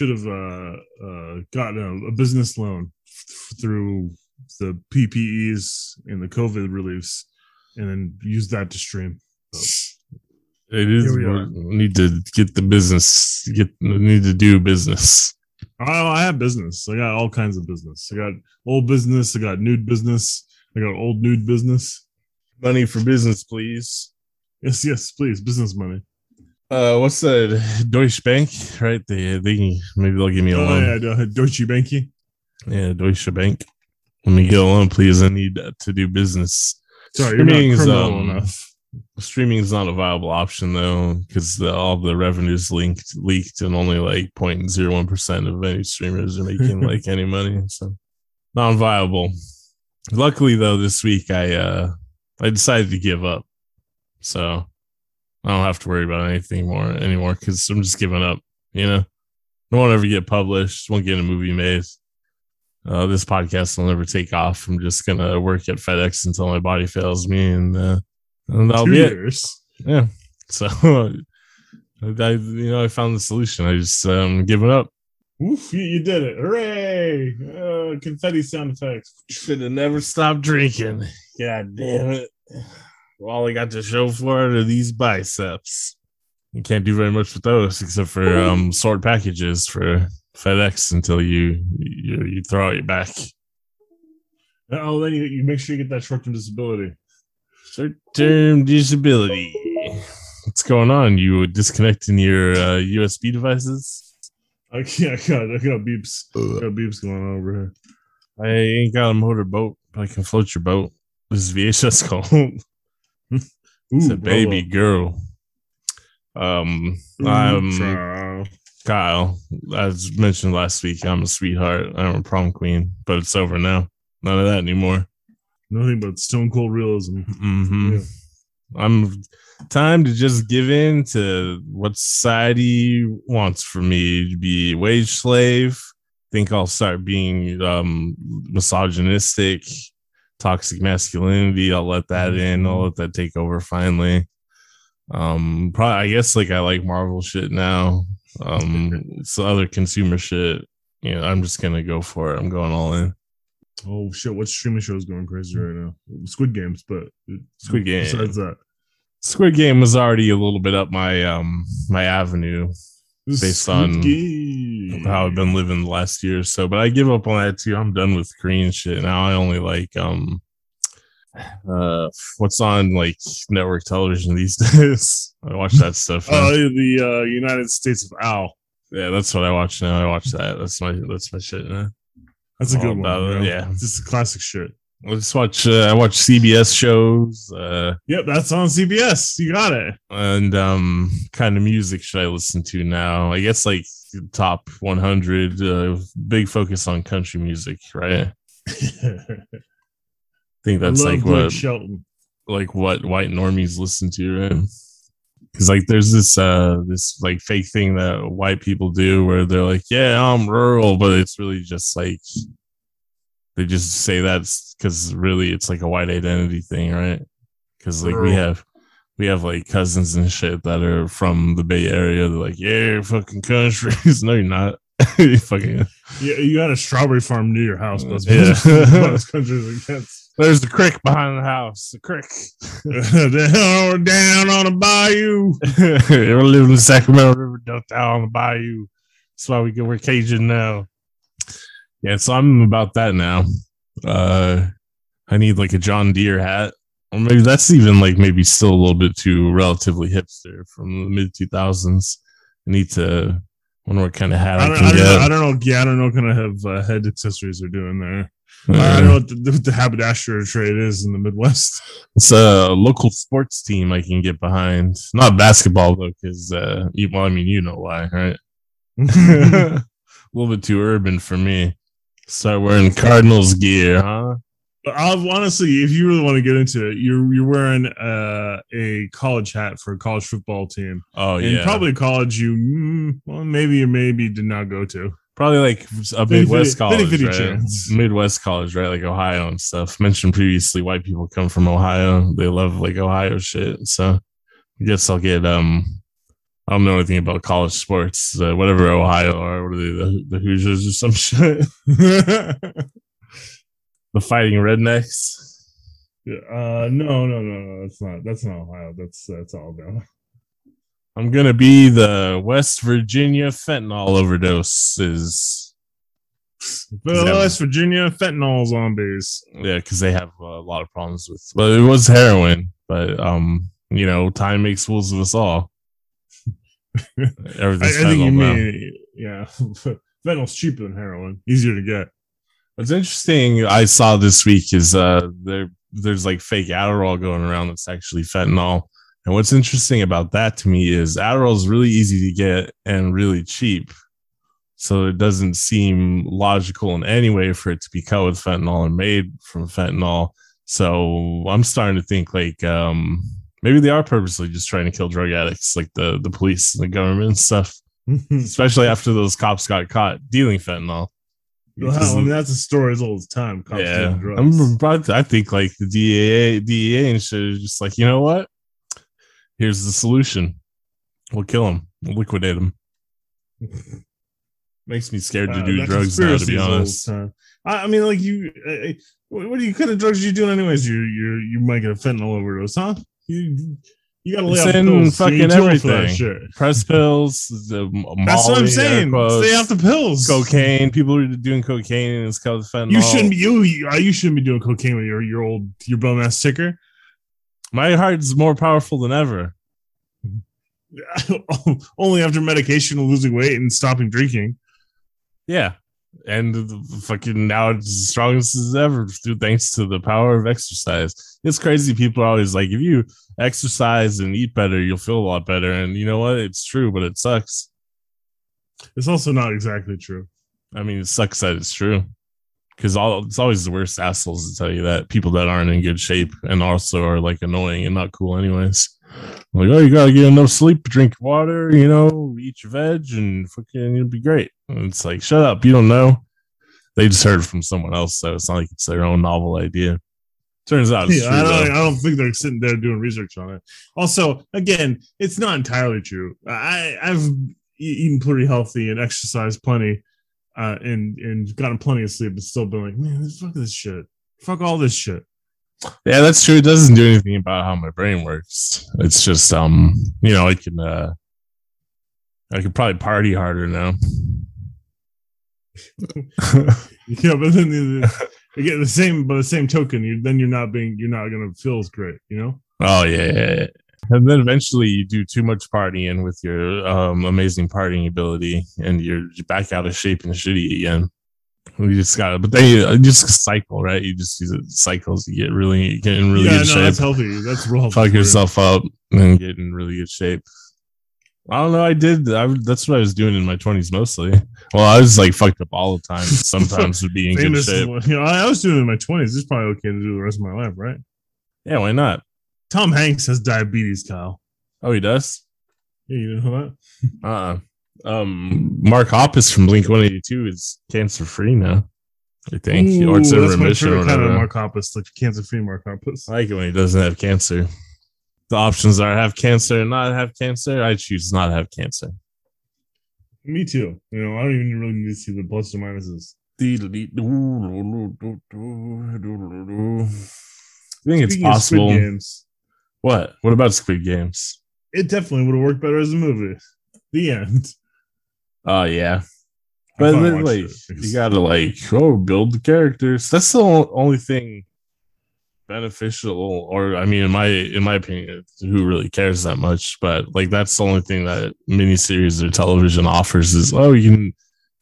should have uh, uh, gotten a, a business loan f- through the PPEs and the COVID reliefs, and then use that to stream. So, It is. We We need to get the business. Get need to do business. oh, I have business. I got all kinds of business. I got old business. I got nude business. I got old nude business. Money for business, please. Yes, yes, please, business money. Uh, what's the Deutsche Bank, right? They, they maybe they'll give me a Oh loan. yeah, Deutsche Banky. Yeah, Deutsche Bank. Let me get a loan, please. I need to do business. Sorry, you're not Streaming is, um, enough. Streaming is not a viable option though, because all the revenues linked leaked, and only like 0.01 percent of any streamers are making like any money. So non-viable. Luckily though, this week I uh I decided to give up, so I don't have to worry about anything more anymore because I'm just giving up. You know, I won't ever get published. Won't get a movie made. Uh, this podcast will never take off. I'm just gonna work at FedEx until my body fails me, and uh, and that'll Two be it. years. Yeah. So I, you know, I found the solution. I just um giving up. Oof, you, you did it. Hooray! Uh, confetti sound effects. Should have never stopped drinking. God damn it. All I got to show for it are these biceps. You can't do very much with those except for um sort packages for FedEx until you you, you throw out your back. Oh, then you, you make sure you get that short term disability. Short term disability. What's going on? You disconnecting your uh, USB devices? I yeah, I got, I got beeps. I got beeps going on over here. I ain't got a motor boat, but I can float your boat. This is VHS called. It's Ooh, a baby girl. Um, I'm Child. Kyle. As mentioned last week, I'm a sweetheart. I'm a prom queen, but it's over now. None of that anymore. Nothing but stone cold realism. hmm Yeah. I'm time to just give in to what society wants for me to be a wage slave. Think I'll start being um, misogynistic, toxic masculinity. I'll let that in. I'll let that take over finally. Um, probably I guess like I like Marvel shit now. Um, other consumer shit. You know, I'm just gonna go for it. I'm going all in. Oh shit! What streaming show is going crazy right now? Squid Games, but Squid Game. Besides that, Squid Game was already a little bit up my um my avenue Based Squid on Game. How I've been living the last year or so. But I give up on that too. I'm done with Korean shit now. I only like um uh what's on like network television these days. I watch that stuff. Oh, the uh, United States of Al. yeah, that's what I watch now. I watch that. That's my that's my shit now. That's a All good one. about it, bro. yeah. this is classic shit. I just watch uh, I watch CBS shows. Uh Yep, that's on CBS. You got it. and um kind of music should I listen to now? I guess like top 100 uh big focus on country music, right? I think that's I like Blake what Shelton. like what white normies listen to, right? Because like there's this uh this like fake thing that white people do where they're like, yeah, I'm rural, but it's really just like they just say that's because really it's like a white identity thing, right? Because like we have we have like cousins and shit that are from the Bay Area. They're like, yeah, fucking countries. no, you're not. you fucking Yeah, you got a strawberry farm near your house, but Yeah. most countries against. there's the creek behind the house. The creek. down, down on the bayou. We're living in the Sacramento River Delta on the bayou. That's why we go, we're Cajun now. Yeah, so I'm about that now. Uh I need like a John Deere hat. Or maybe that's even like maybe still a little bit too relatively hipster from the mid two thousands. I need to wonder what kind of hat I, I don't, can I don't, get. know, I don't know. Yeah, I don't know what kind of have, uh, head accessories they're doing there. I Uh, don't know what the, what the haberdasher trade is in the Midwest. It's a local sports team I can get behind. Not basketball though, because uh, well, I mean, you know why, right? a little bit too urban for me. Start wearing Cardinals gear, huh? But I'll, honestly, if you really want to get into it, you're you're wearing uh, a college hat for a college football team, Oh and yeah, probably a college you mm, well maybe or maybe did not go to. probably like a Midwest fitty, college, fitty, right? chance. Midwest college, right? Like Ohio and stuff. Mentioned previously, white people come from Ohio. They love like Ohio shit. So I guess I'll get um, I don't know anything about college sports. Uh, whatever Ohio or what are they, the, the Hoosiers or some shit? The Fighting Rednecks. Yeah, uh, no, no, no, no. That's not. That's not Ohio. That's that's Alabama. I'm gonna be the West Virginia fentanyl overdoses. The West Virginia fentanyl zombies. Yeah, because they have a lot of problems with. Well, it was heroin, but um, you know, time makes fools of us all. I, I think you mean yeah. Fentanyl's cheaper than heroin, easier to get. What's interesting I saw this week is uh there there's like fake Adderall going around that's actually fentanyl. And what's interesting about that to me is Adderall is really easy to get and really cheap. So it doesn't seem logical in any way for it to be cut with fentanyl and made from fentanyl. So I'm starting to think like um, maybe they are purposely just trying to kill drug addicts, like the the police and the government and stuff. Especially after those cops got caught dealing fentanyl. Well, I mean, that's a story as old as time. Cops yeah, to, I think like the DEA, DEA and shit is just like, you know what? Here's the solution. We'll kill him. We'll liquidate him. Makes me scared to uh, do drugs now, to be honest. Old, I mean, like you, uh, what are you kind of drugs are you doing anyways? You you you might get a fentanyl overdose, huh? You you gotta lay off pills. fucking everything. Press pills. The Molly, That's what I'm saying. Quotes, Stay off the pills. Cocaine. People are doing cocaine and it's called fentanyl. You shouldn't be. You you uh, shouldn't be doing cocaine with your your old your bum ass ticker. My heart's more powerful than ever. Oh, only after medication losing weight and stopping drinking. Yeah, and fucking now it's as strong as ever through thanks to the power of exercise. It's crazy. People are always like, if you exercise and eat better, you'll feel a lot better. And you know what? It's true, but it sucks. It's also not exactly true. I mean, it sucks that it's true because all it's always the worst assholes to tell you that people that aren't in good shape and also are like annoying and not cool, anyways. Like, oh, you gotta get enough sleep, drink water, you know, eat your veg, and fucking it'll be great. And it's like, shut up, you don't know. They just heard from someone else, so it's not like it's their own novel idea. Turns out, yeah, true, I, don't, I, don't, think they're sitting there doing research on it. Also, again, it's not entirely true. I, I've eaten pretty healthy and exercised plenty, uh, and and gotten plenty of sleep, but still been like, man, fuck this shit, fuck all this shit. Yeah, that's true. It doesn't do anything about how my brain works. It's just um, you know, I can uh I could probably party harder now. yeah, but then the, you get the same by the same token, you then you're not being you're not gonna feel as great, you know? Oh yeah, yeah, yeah. And then eventually you do too much partying with your um amazing partying ability and you're back out of shape and shitty again. We just got it, but then you just cycle, right? You just use it cycles. You get really get in really yeah, good no, shape. That's healthy. That's real. Fuck yourself up and get in really good shape. I don't know. I did. I, that's what I was doing in my twenties mostly. Well, I was like fucked up all the time. Sometimes would be in good shape. You know, I was doing it in my twenties. It's probably okay to do the rest of my life, right? Yeah, why not? Tom Hanks has diabetes, Kyle. Oh, he does. Yeah, you didn't know that? Uh. Uh-uh um Mark Hoppus from Blink 182 is cancer free now. I think. Ooh, or it's in remission or Kind of Mark Hoppus, like cancer free Mark Hoppus. I like it when he doesn't have cancer. The options are have cancer and not have cancer. I choose not have cancer. Me too. You know, I don't even really need to see the plus or minuses. I think it's possible. Games, What? What about Squid Games? It definitely would have worked better as a movie. The end. Oh yeah, but then, like you gotta like oh build the characters. That's the only thing beneficial, or I mean, in my in my opinion, who really cares that much? But like that's the only thing that miniseries or television offers is oh you can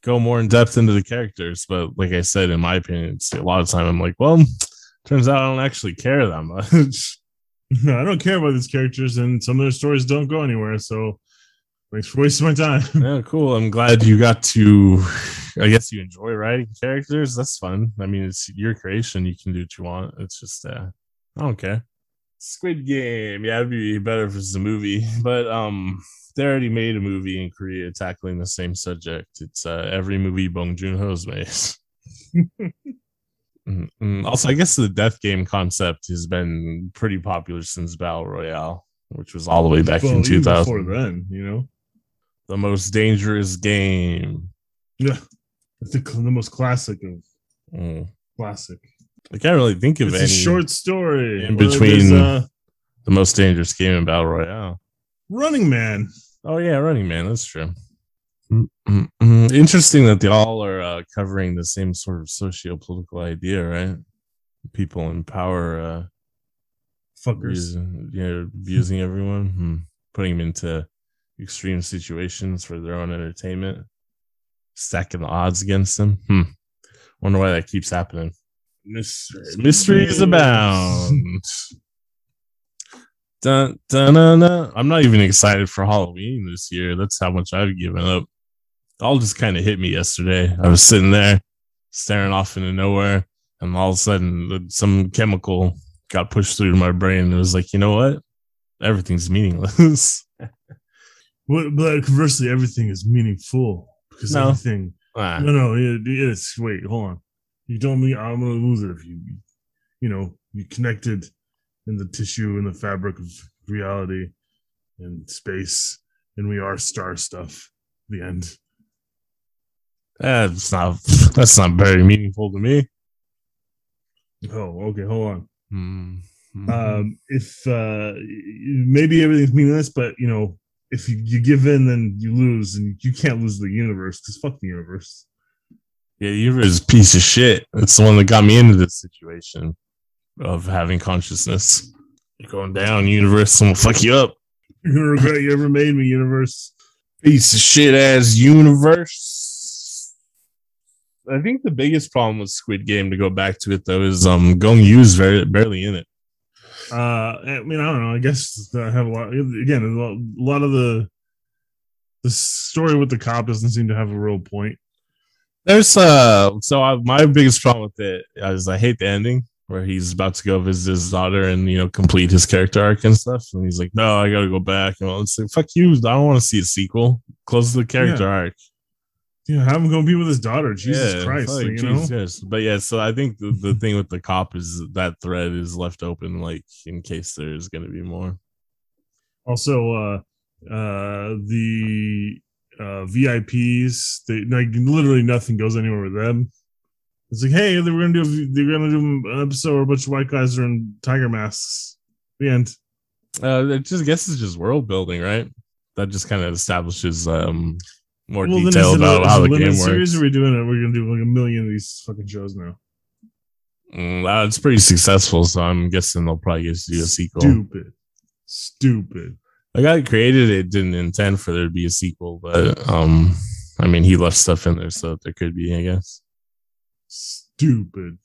go more in depth into the characters. But like I said, in my opinion, a lot of time I'm like, well, turns out I don't actually care that much. I don't care about these characters, and some of their stories don't go anywhere. So Thanks for wasting my time. yeah, cool. I'm glad you got to. I guess you enjoy writing characters. That's fun. I mean, it's your creation. You can do what you want. It's just, uh, I don't care. Squid Game. Yeah, it'd be better if it's a movie, but um, they already made a movie in Korea tackling the same subject. It's uh, every movie Bong Joon Ho's made. mm-hmm. Also, I guess the death game concept has been pretty popular since Battle Royale, which was all the way back well, in 2000. Before then, you know The most dangerous game. Yeah, it's the, the most classic of Mm. classic. I can't really think of It's any a short story in Well, between- uh, the most dangerous game in Battle Royale. Running Man. Oh yeah, Running Man. That's true. Mm-mm-mm. Interesting that they all are uh, covering the same sort of socio-political idea, right? People in power, uh, Fuckers. abusing, you know, abusing everyone, hmm. putting them into extreme situations for their own entertainment, stacking the odds against them. Hmm. Wonder why that keeps happening. Mystery. Mysteries abound. Dun, dun, dun, dun. I'm not even excited for Halloween this year. That's how much I've given up. All just kind of hit me yesterday. I was sitting there staring off into nowhere, and all of a sudden, some chemical got pushed through my brain. And it was like, you know what? Everything's meaningless. But, but conversely, everything is meaningful because No. everything. Ah, No, no, it, it's wait, hold on. You told me I'm gonna lose it if you, you know, you connected in the tissue and the fabric of reality and space, and we are star stuff. The end. that's not that's not very meaningful to me. Oh, okay, hold on. Hmm. um if uh maybe everything's meaningless but you know if you, you give in then you lose and you can't lose the universe because fuck the universe Yeah, the universe is a piece of shit. It's the one that got me into this situation of having consciousness. You're going down, universe, I'm gonna fuck you up. you're gonna regret you ever made me universe Piece of shit ass universe. I think the biggest problem with Squid Game, to go back to it though, is um Gong Yoo's very barely in it. Uh i mean i don't know i guess i have a lot again a lot, of the the story with the cop doesn't seem to have a real point There's uh so I, my biggest problem with it is I hate the ending where he's about to go visit his daughter and you know complete his character arc and stuff, and he's like, "No, I gotta go back." And all it's like, "Fuck you! I don't want to see a sequel. Close to the character arc." Know have him go be with his daughter jesus Yeah, christ like, you know Jesus. But yeah, so I think the, the thing with the cop is that thread is left open, like in case there's gonna be more. Also, uh, uh, the uh, VIPs, they like literally nothing goes anywhere with them. It's like, hey, they were gonna do a, they're gonna do an episode where a bunch of white guys are in tiger masks. The end. Uh, I just I guess it's just world building, right? That just kind of establishes um more then detail it a- about how the game works. Series are we doing it? We're gonna do like a million of these fucking shows now. Mm, uh, it's pretty successful, so I'm guessing they'll probably get to do a sequel. Stupid, stupid. The guy who created it didn't intend for there to be a sequel, but um, I mean, he left stuff in there, so there could be, I guess. Stupid.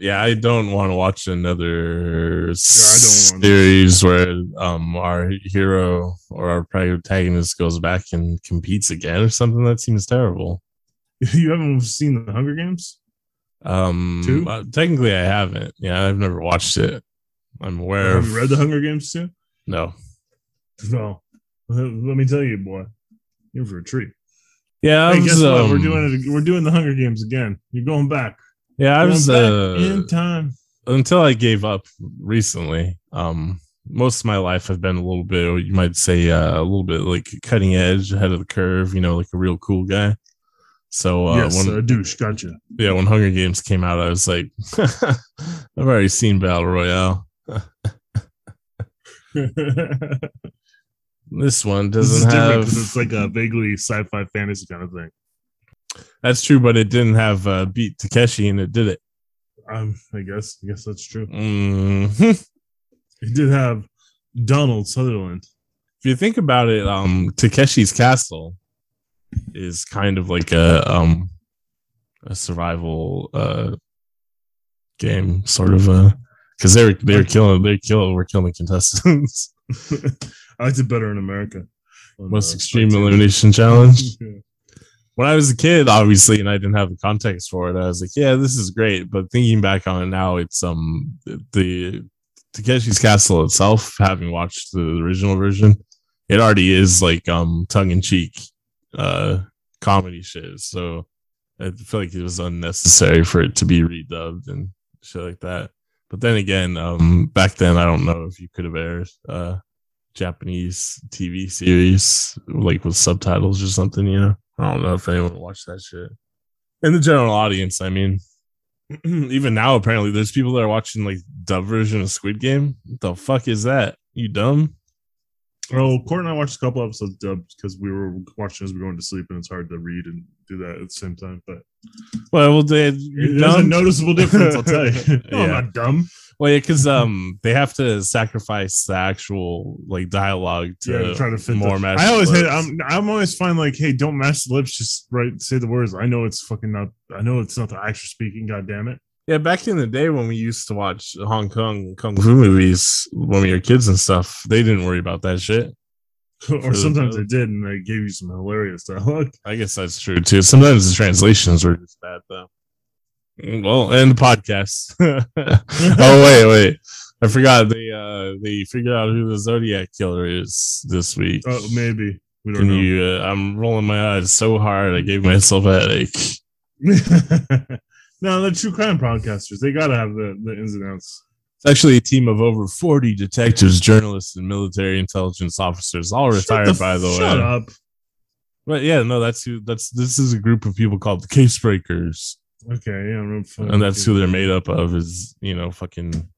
Yeah, I don't want to watch another series where um our hero or our protagonist goes back and competes again or something. That seems terrible. You haven't seen the Hunger Games? Um, Two? uh, technically, I haven't. Yeah, I've never watched it. I'm aware Have you read the Hunger Games too? no. No. Let me tell you, boy, you're for a treat. Yeah, I Hey, guess what? We're um, doing it. We're doing the Hunger Games again. You're going back. Yeah, I was uh, in time. until I gave up recently. Um, most of my life I've been a little bit, you might say, uh, a little bit like cutting edge, ahead of the curve. You know, like a real cool guy. So uh, yes, when a douche. Gotcha. yeah, when Hunger Games came out, I was like, I've already seen Battle Royale. This one doesn't different have. it's like a vaguely sci-fi fantasy kind of thing. That's true, but it didn't have uh, Beat Takeshi, and it did it. Um, I guess. I guess that's true. Mhm. It did have Donald Sutherland. if you think about it, um, Takeshi's Castle is kind of like a um a survival uh game, sort of a because they're they're killing they're killing we're killing contestants. I it better in America. Most uh, extreme elimination challenge. Yeah. When I was a kid, obviously, and I didn't have the context for it, I was like, "Yeah, this is great." But thinking back on it now, it's um the Takeshi's Castle itself. Having watched the original version, it already is like um tongue in cheek uh comedy shit. So I feel like it was unnecessary for it to be redubbed and shit like that. But then again, um back then I don't know if you could have aired uh Japanese TV series, like with subtitles or something. You know, I don't know if anyone will watch that shit. In the general audience, I mean, even now apparently there's people that are watching like dub version of Squid Game. What the fuck is that? You dumb? Oh, Court and I watched a couple episodes dubbed because we were watching as we were going to sleep, and it's hard to read and do that at the same time. But Well, well, they, there's a noticeable difference, I'll tell you. no, I'm not dumb. Well, yeah, because um, they have to sacrifice the actual like dialogue to, Yeah, to try to fit more the-. I always hate. I'm I'm always find like, hey, don't match the lips. Just write, say the words. I know it's fucking not. I know it's not the actor speaking. God damn it. Yeah, back in the day when we used to watch Hong Kong kung fu movies when we were kids and stuff, they didn't worry about that shit. or sometimes they did, and they gave you some hilarious dialogue. I guess that's true too. Sometimes the translations were just bad though. Well, and the podcast. oh wait, wait. I forgot they uh they figured out who the Zodiac killer is this week. Oh, maybe we don't Can know. you uh, I'm rolling my eyes so hard I gave myself a headache. no, they're true crime podcasters. They gotta have the the ins and outs. It's actually a team of over 40 detectives, journalists, and military intelligence officers, all retired Shut by the way. Shut up. But yeah, no, that's who. That's this is a group of people called the Case Breakers, Okay, yeah, and that's who they're made up of. Is you know fucking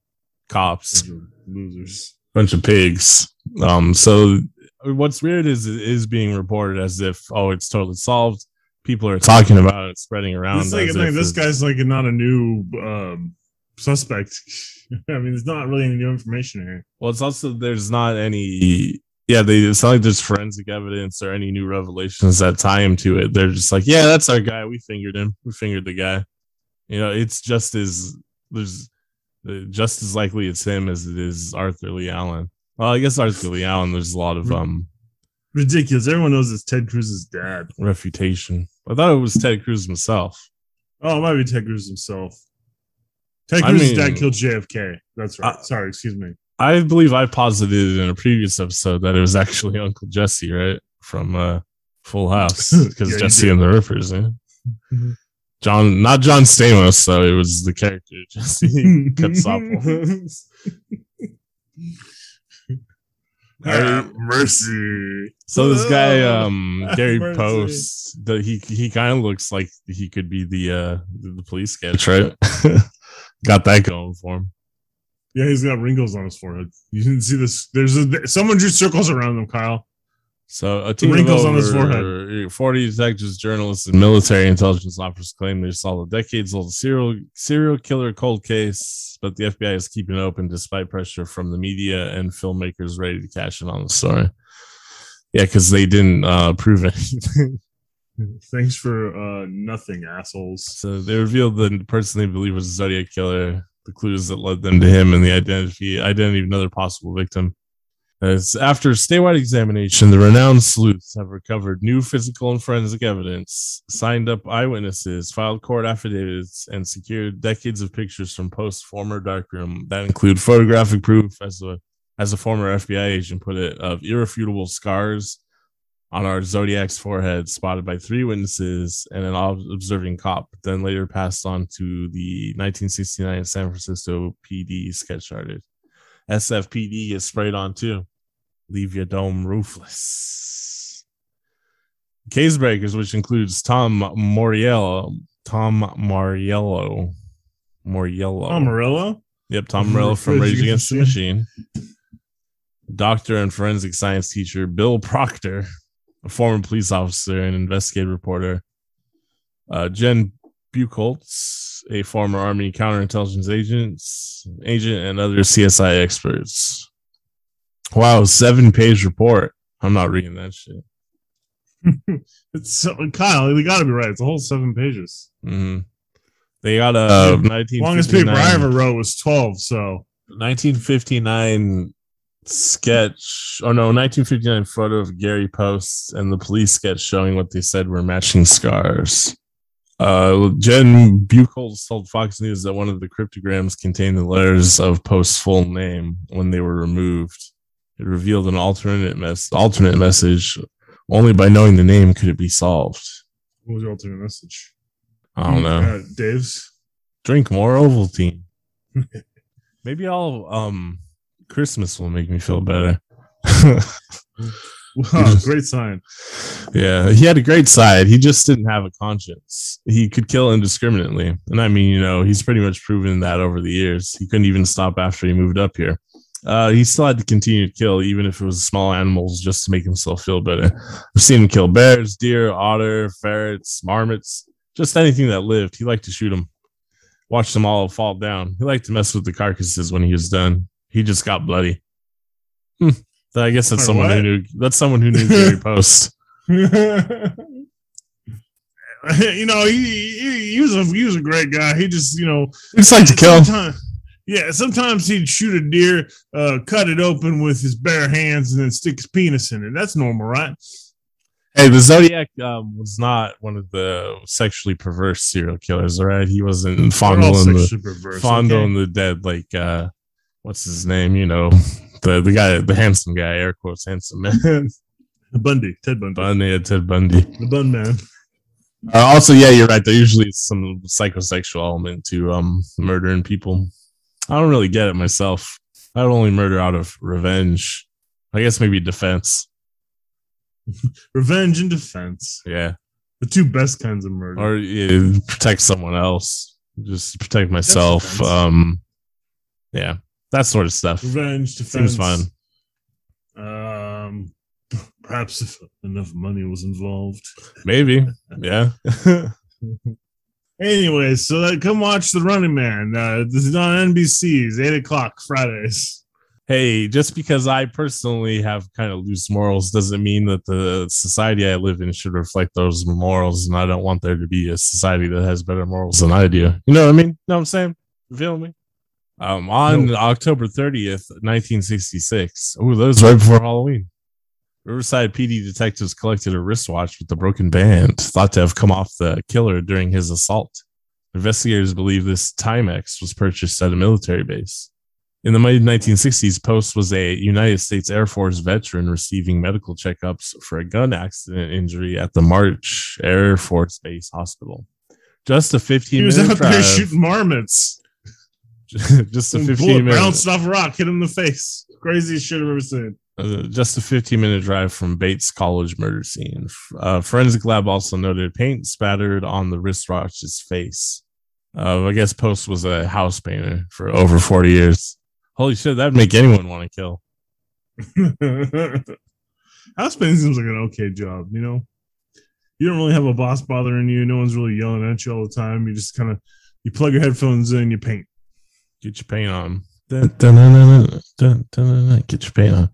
cops, Bunch Losers. bunch of pigs. Um, so what's weird is it is being reported as if oh it's totally solved. People are talking about it, spreading around. Like, this guy's like not a new um, suspect. I mean, there's not really any new information here. Well, it's also there's not any. Yeah, they it's not like there's forensic evidence or any new revelations that tie him to it. They're just like, yeah, that's our guy. We fingered him. We fingered the guy. You know, it's just as there's uh, just as likely it's him as it is Arthur Lee Allen. Well, I guess Arthur Lee Allen. There's a lot of um Ridiculous. Everyone knows it's Ted Cruz's dad. refutation. I thought it was Ted Cruz himself. Oh, it might be Ted Cruz himself. Ted I Cruz's mean- dad killed JFK. That's right. Sorry, excuse me. I believe I posited in a previous episode that it was actually Uncle Jesse, right? From uh Full House. Because Yeah, Jesse and the Rippers, yeah. Mhm. John not John Stamos, though, it was the character Jesse Katsopo. Have mercy. So this guy, um have Gary mercy. Post, the, he he kind of looks like he could be the uh the, the police sketch, right? Got that going for him. Yeah, he's got wrinkles on his forehead. You didn't see this. There's a someone drew circles around him, Kyle. So a team wrinkles of on his forehead. 40 detectives, journalists, and military intelligence officers claim they solved a decades-old serial serial killer cold case, but the FBI is keeping it open despite pressure from the media and filmmakers ready to cash in on the story. Yeah, because they didn't uh, prove anything. Thanks for uh, nothing, assholes. so they revealed the person they believe was the Zodiac killer, the clues that led them to him, and the identity identity of another possible victim. As after statewide examination, the renowned sleuths have recovered new physical and forensic evidence, signed up eyewitnesses, filed court affidavits, and secured decades of pictures from post former darkroom that include photographic proof, as a as a former FBI agent put it, of irrefutable scars on our Zodiac's forehead, spotted by three witnesses and an observing cop, then later passed on to the 1969 San Francisco PD sketch artist. SFPD is sprayed on too. Leave your dome roofless. Case breakers, which includes Tom Moriello, Tom Moriello, Moriello. Oh, Morello? Yep, Tom Morello from Rage Against the Machine. Doctor and forensic science teacher Bill Proctor, a former police officer and investigative reporter. Uh, Jen Buchholz, a former Army counterintelligence agent, agent, and other CSI experts. Wow, seven page report. I'm not reading that shit. It's so, Kyle. We got to be right. It's a whole seven pages. hmm They got a 1959 Longest paper I ever wrote was twelve. So 1959 sketch oh no 1959 photo of gary post and the police sketch showing what they said were matching scars. Uh jen buchholz told fox news that one of the cryptograms contained the letters of post's full name when they were removed. It revealed an alternate mess alternate message. Only by knowing the name could it be solved. What was your alternate message? i don't know. Uh, Dave's. drink more ovaltine. Maybe i'll um christmas will make me feel better Wow, great sign. Yeah, he had a great side. He just didn't have a conscience. He could kill indiscriminately. And I mean, you know, he's pretty much proven that over the years. He couldn't even stop after he moved up here. Uh, he still had to continue to kill, even if it was small animals, just to make himself feel better. I've seen him kill bears, deer, otter, ferrets, marmots, just anything that lived. He liked to shoot them, watch them all fall down. He liked to mess with the carcasses when he was done. He just got bloody. Hmm. I guess that's Wait, someone who what? knew. That's someone who knew Gary Post. you know, he, he he was a he was a great guy. He just you know He just like to kill. Sometimes, yeah, sometimes he'd shoot a deer, uh, cut it open with his bare hands, and then stick his penis in it. That's normal, right? Hey, the Zodiac um, was not one of the sexually perverse serial killers. All right, he wasn't fondling the sexually perverse. fondling the dead. Like uh, what's his name? You know, the the guy, the handsome guy, air quotes handsome man. Bundy, Ted Bundy, Bundy, yeah, Ted Bundy. the Bun Man. Uh, also, yeah, you're right. There usually is some psychosexual element to um murdering people. I don't really get it myself. I would only murder out of revenge. I guess maybe defense. Revenge and defense, Yeah. the two best kinds of murder. or yeah, protect someone else just protect myself um yeah that sort of stuff Revenge, defense. seems fun Um, perhaps if enough money was involved. maybe yeah anyway, so uh, come watch The Running Man. Uh, this is on NBC's eight o'clock Fridays. hey just because i personally have kind of loose morals doesn't mean that the society i live in should reflect those morals and i don't want there to be a society that has better morals than i do you know what i mean You know what i'm saying you feel me um on No. october 30th 1966 oh that was right before halloween Riverside PD detectives collected a wristwatch with the broken band, thought to have come off the killer during his assault. Investigators believe this Timex was purchased at a military base. In the mid 1960s, Post was a United States Air Force veteran receiving medical checkups for a gun accident injury at the March Air Force Base Hospital. Just a 15 He was minute out there shooting marmots. just a Boom, 15 bullet minute bounced off rock, hit him in the face. Craziest shit I've ever seen. Uh, just a 15 minute drive from Bates College murder scene. Uh, forensic lab also noted paint spattered on the wristwatch's face. Uh, I guess Post was a house painter for over 40 years. Holy shit, that'd make anyone want to kill. House painting seems like an okay job, you know? You don't really have a boss bothering you. No one's really yelling at you all the time. You just kind of you plug your headphones in, you paint. Get your paint on. Dun, dun, dun. Get your paint on.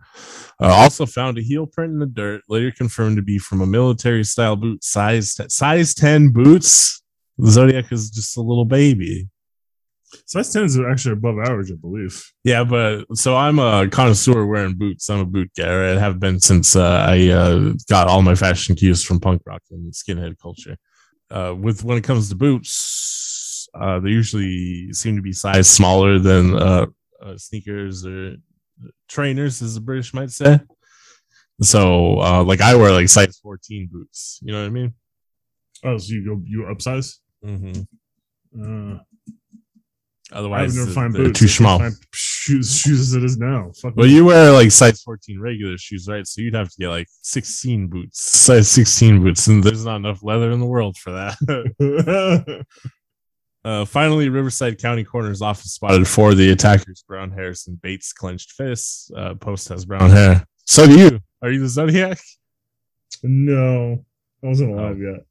Uh, also found a heel print in the dirt, later confirmed to be from a military style boot, size size 10 boots. The Zodiac is just a little baby. Size 10 is actually above average, I believe. Yeah, but so I'm a connoisseur wearing boots. I'm a boot guy. Right? I have been since uh, I uh, got all my fashion cues from punk rock and skinhead culture. Uh, with when it comes to boots, uh, they usually seem to be size smaller than uh, uh, sneakers or trainers, as the British might say. So, uh, like I wear like size 14 boots. You know what I mean? Oh, so you go you upsize? Mm-hmm. Uh, I Otherwise, would never find boots. too small. Shoes, shoes as it is now. Fuck Well, you wear like size 14 regular shoes, right? So you'd have to get like 16 boots, size 16 boots, and there's not enough leather in the world for that. uh, finally, Riverside County Coroner's Office spotted four of the attackers' brown hairs and Bates' clenched fists. Uh, Post has brown hair. So do you. Are you the Zodiac? no, I wasn't alive yet.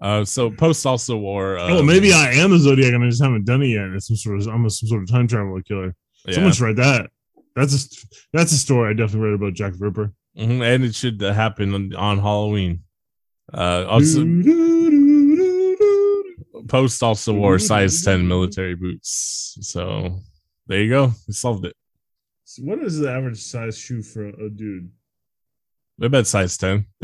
Uh, so Post also wore. Uh, oh, maybe I am the Zodiac and I just haven't done it yet. It's some sort of I'm a, some sort of time travel killer. yeah. Someone should write that. That's a that's a story I definitely read about Jack the Ripper. Mhm, and it should uh, happen on, on Halloween. Uh, also, Post also wore size 10 military boots. So there you go. We solved it. So what is the average size shoe for a, dude? I bet size 10.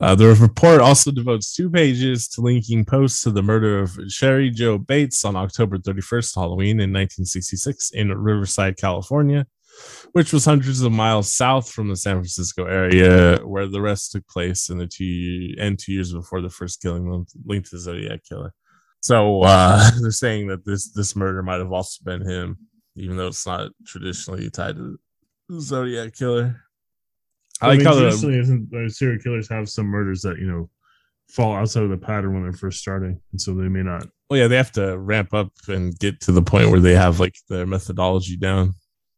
uh, the report also devotes two pages to linking posts to the murder of Cheri Jo Bates on October 31st, Halloween in 1966 in Riverside, California, which was hundreds of miles south from the San Francisco area where the rest took place in the two and two years before the first killing linked- to the Zodiac killer. So uh, they're saying that this this murder might have also been him, even though it's not traditionally tied to the Zodiac killer. I, like mean, how traditionally, the, serial killers have some murders that you know fall outside of the pattern when they're first starting, and so they may not. Well, yeah, they have to ramp up and get to the point where they have like their methodology down,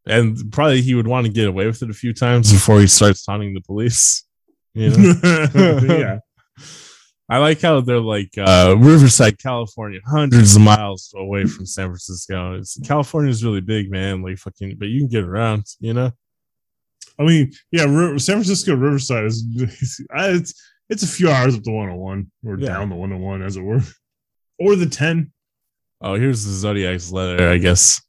and probably he would want to get away with it a few times before he starts taunting the police. You know? yeah. I like how they're like uh, Riverside, California, hundreds of miles away from San Francisco. It's, California is really big, man. Like fucking, but you can get around, you know. I mean, yeah, San Francisco Riverside is it's it's a few hours up the 101 or yeah. down the 101 as it were, or the 10. Oh, here's the Zodiac's letter. I guess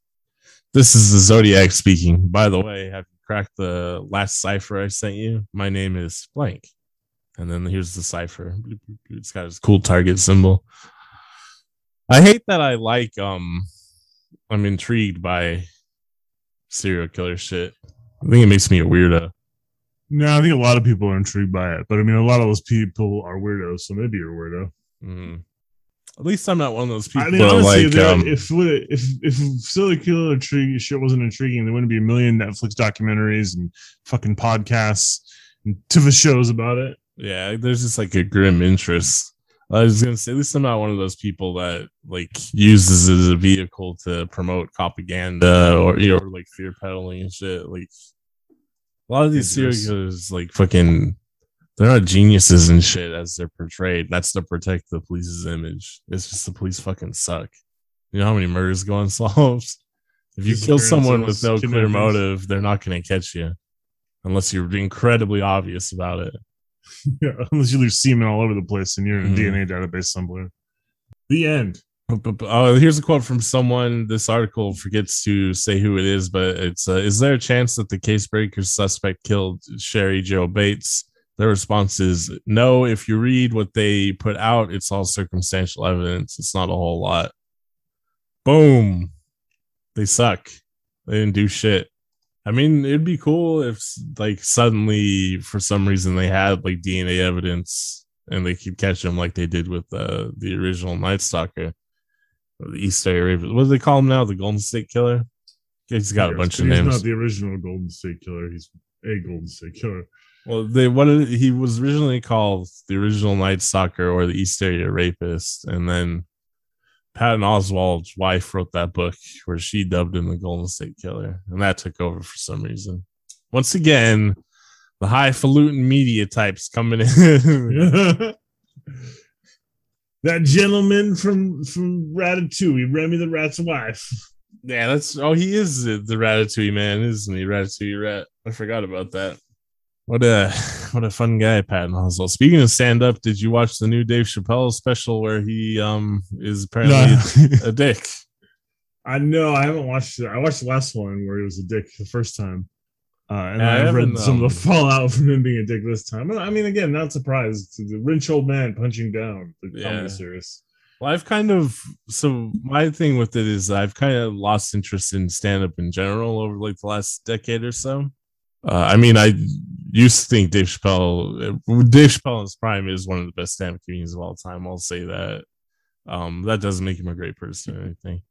this is the Zodiac speaking. By the way, have you cracked the last cipher I sent you? My name is blank. And then here's the cipher. It's got its cool target symbol. I hate that I like um I'm intrigued by serial killer shit. I think it makes me a weirdo. No, I think a lot of people are intrigued by it, but I mean, a lot of those people are weirdos, so maybe you're a weirdo. Mm. At least I'm not one of those people. I mean, honestly, like, um, if if if serial killer shit wasn't intriguing, there wouldn't be a million Netflix documentaries and fucking podcasts and TV shows about it. Yeah, there's just like a grim interest. I was gonna say, at least I'm not one of those people that like uses it as a vehicle to promote propaganda or you know, or, like fear peddling and shit. Like a lot of these serial killers, like fucking, they're not geniuses and shit as they're portrayed. That's to protect the police's image. It's just the police fucking suck. You know how many murders go unsolved? If you kill someone with no clear motive, they're not going to catch you unless you're incredibly obvious about it. Yeah, unless you leave semen all over the place and you're in a mm-hmm. DNA database somewhere. The end. Oh, here's a quote from someone. This article forgets to say who it is, but it's uh, Is there a chance that the case breaker suspect killed Cheri Jo Bates? The response is no. If you read what they put out, it's all circumstantial evidence. It's not a whole lot. Boom. They suck. They didn't do shit. I mean, it'd be cool if like suddenly for some reason they had like DNA evidence and they could catch him like they did with uh, the original Night Stalker, the East Area What do they call him now? The Golden State Killer. He's got a bunch of names. He's not the original Golden State Killer. He's a Golden State Killer. Well, they what he was originally called the original Night Stalker or the East Area Rapist, and then Patton Oswalt's wife wrote that book where she dubbed him the Golden State Killer, and that took over for some reason. Once again, the highfalutin media types coming in. that gentleman from from Ratatouille, Remy the Rat's wife. Yeah, that's oh, he is the, the Ratatouille man, isn't he? Ratatouille rat. I forgot about that. What a what a fun guy, Patton Oswalt. Speaking of stand up, did you watch the new Dave Chappelle special where he um is apparently no. a dick? I know I haven't watched it. I watched the last one where he was a dick the first time. Uh, and I've read some um, of the fallout from him being a dick this time. I mean, again, not surprised. The rich old man punching down the yeah. comedy series. Well, I've kind of so my thing with it is I've kind of lost interest in stand up in general over like the last decade or so. Uh, I mean, I used to think Dave Chappelle, Dave Chappelle in his prime is one of the best stand-up comedians of all time. I'll say that. Um, that doesn't make him a great person or anything.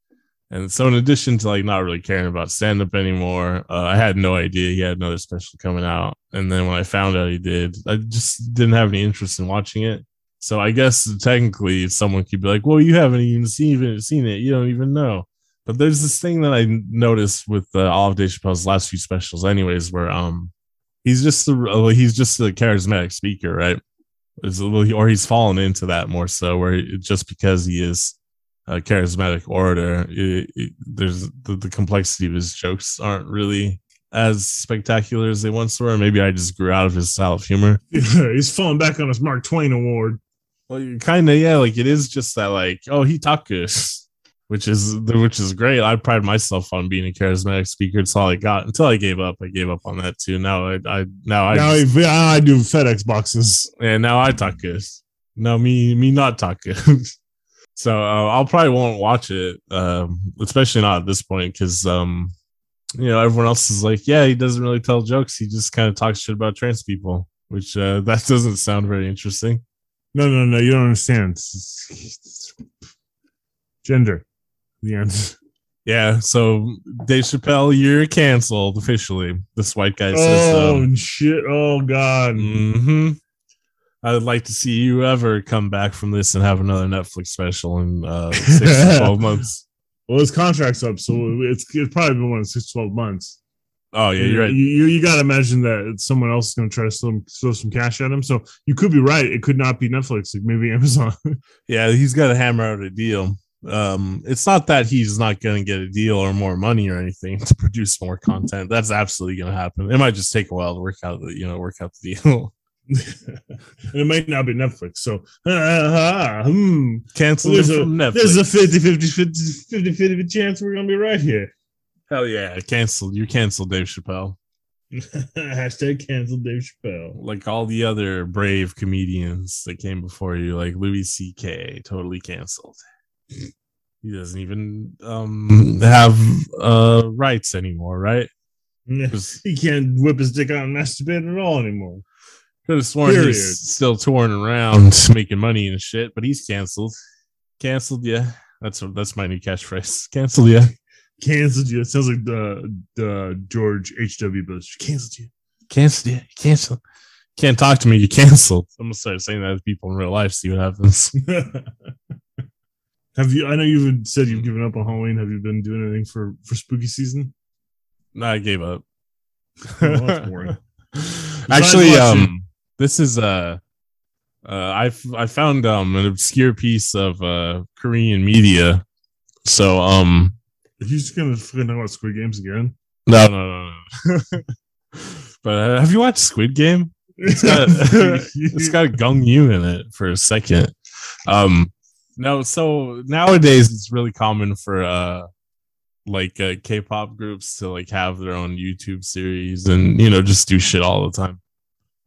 And so, in addition to like not really caring about stand-up anymore, uh, I had no idea he had another special coming out. And then when I found out he did, I just didn't have any interest in watching it. So I guess technically, someone could be like, "Well, you haven't even seen, even seen it. You don't even know." But there's this thing that I noticed with uh, all of Dave Chappelle's last few specials, anyways, where um he's just a he's just a charismatic speaker, right? It's a little, or he's fallen into that more so, where just because he is a charismatic orator, it, it, there's the, the complexity of his jokes aren't really as spectacular as they once were. Maybe I just grew out of his style of humor. He's falling back on his Mark Twain award. Well, kind of, yeah. Like it is just that, like, oh, he talk good which is which is great. I pride myself on being a charismatic speaker. It's all I got until I gave up. I gave up on that too. Now I, I now I now, just, I do FedEx boxes. And now I talk good. Now me me not talk good. so uh, I'll probably won't watch it, um, especially not at this point because um, you know everyone else is like, yeah, he doesn't really tell jokes. He just kind of talks shit about trans people, which uh, that doesn't sound very interesting. No, no, no, you don't understand. Gender the end. Yeah, so Dave Chappelle, you're canceled officially. This white guy says. Oh Um, shit! Oh god! hmm I'd like to see you ever come back from this and have another Netflix special in uh, six to twelve months. Well, his contract's up, so it's it's probably been one of six, 12 months. Oh yeah, you're right. You, you, you got to imagine that someone else is going to try to throw, throw some cash at him. So you could be right. It could not be Netflix. Like maybe Amazon. Yeah, he's got to hammer out a deal. Um, it's not that he's not going to get a deal or more money or anything to produce more content. That's absolutely going to happen. It might just take a while to work out the you know work out the deal. and it might not be Netflix. So hmm. Cancel there's, a, from Netflix. there's a 50 50 50 50 50 chance we're going to be right here. Hell yeah, canceled. You're canceled, Dave Chappelle. Hashtag cancel Dave Chappelle. Like all the other brave comedians that came before you, like Louis C.K., totally canceled. He doesn't even um have uh rights anymore, right? He can't whip his dick out and masturbate at all anymore. Could have sworn Period. he's still touring around making money and shit, but he's canceled. Canceled, yeah. That's that's my new catchphrase. Canceled, yeah. Canceled you. It sounds like the the George H.W. Bush. Canceled you. Canceled, yeah. Canceled. Can't talk to me. You canceled. I'm gonna start saying that to people in real life. See what happens. Have you? I know you've said you've given up on Halloween. Have you been doing anything for for spooky season? no, I gave up. That's boring. Actually, um, this is uh, uh, I I found um an obscure piece of uh Korean media. So um, Are you just gonna fucking talk about Squid Games again? no, no, no, no. but uh, have you watched Squid Game? It's got it's got Gong Yoo in it for a second. Um, no, so nowadays it's really common for uh like uh, K-pop groups to like have their own YouTube series and you know just do shit all the time.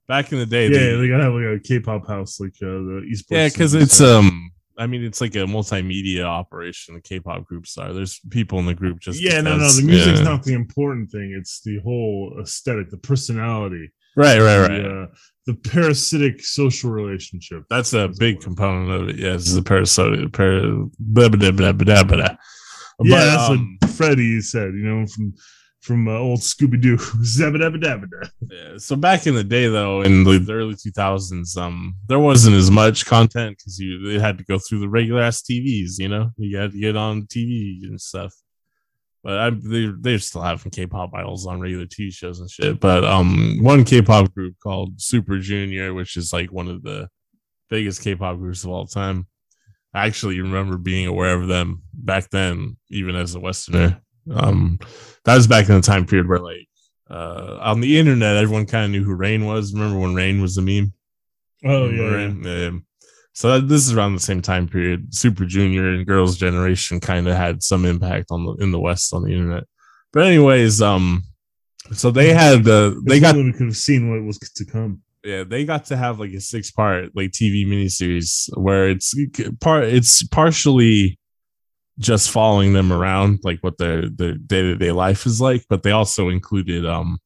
Back in the day, yeah, they- they gotta have like a K-pop house, like uh, the East. yeah, because it's um, I mean, it's like a multimedia operation. The K-pop groups are. There's people in the group just yeah, no, no, because- the music's yeah. not the important thing. It's the whole aesthetic, the personality, right, right, right. the, uh, the parasitic social relationship. That's a big component of it. Yes, the parasite. Para, blah, blah, blah, blah, blah. Yeah, But, that's um, what Freddie said. You know, from from uh, old Scooby Doo. Zabba dabba dabba. Yeah, so back in the day, though, in the, the early 2000s, um, there wasn't as much content because you they had to go through the regular ass TVs. You know, you had to get on TV and stuff. But I, they they're still having K-pop idols on regular TV shows and shit. But um, one K-pop group called Super Junior, which is like one of the biggest K-pop groups of all time. I actually remember being aware of them back then, even as a Westerner. Um, that was back in the time period where like uh, on the internet, everyone kind of knew who Rain was. Remember when Rain was a meme? Oh yeah, yeah. So that, this is around the same time period. Super Junior and Girls' Generation kind of had some impact on the in the West on the internet. But anyways, um, so they had the they got could have seen what was to come. yeah they got to have like a six part like TV miniseries where it's part it's partially just following them around like what their their day to day life is like, but they also included um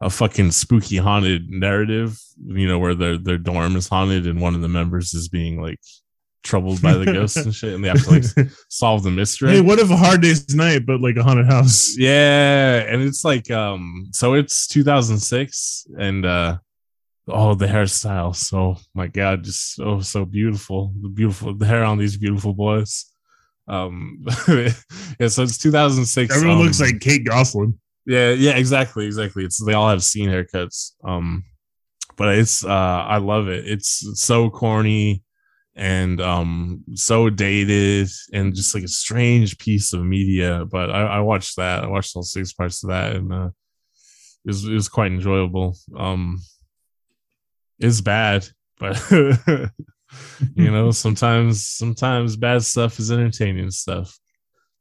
a fucking spooky haunted narrative, you know, where their their dorm is haunted and one of the members is being like troubled by the ghosts and shit, and they have to like solve the mystery. hey, what if a hard day's night, but like a haunted house? Yeah, and it's like um so it's 2006 and uh oh the hairstyle so my god just so so beautiful the beautiful the hair on these beautiful boys um yeah so it's 2006 Everyone um, looks like Kate Gosselin. Yeah yeah exactly exactly. It's they all have scene haircuts um but it's uh i love it. It's so corny and um so dated and just like a strange piece of media but i, I watched that. I watched all six parts of that and uh it was, it was quite enjoyable. Um it's bad but you know sometimes sometimes bad stuff is entertaining stuff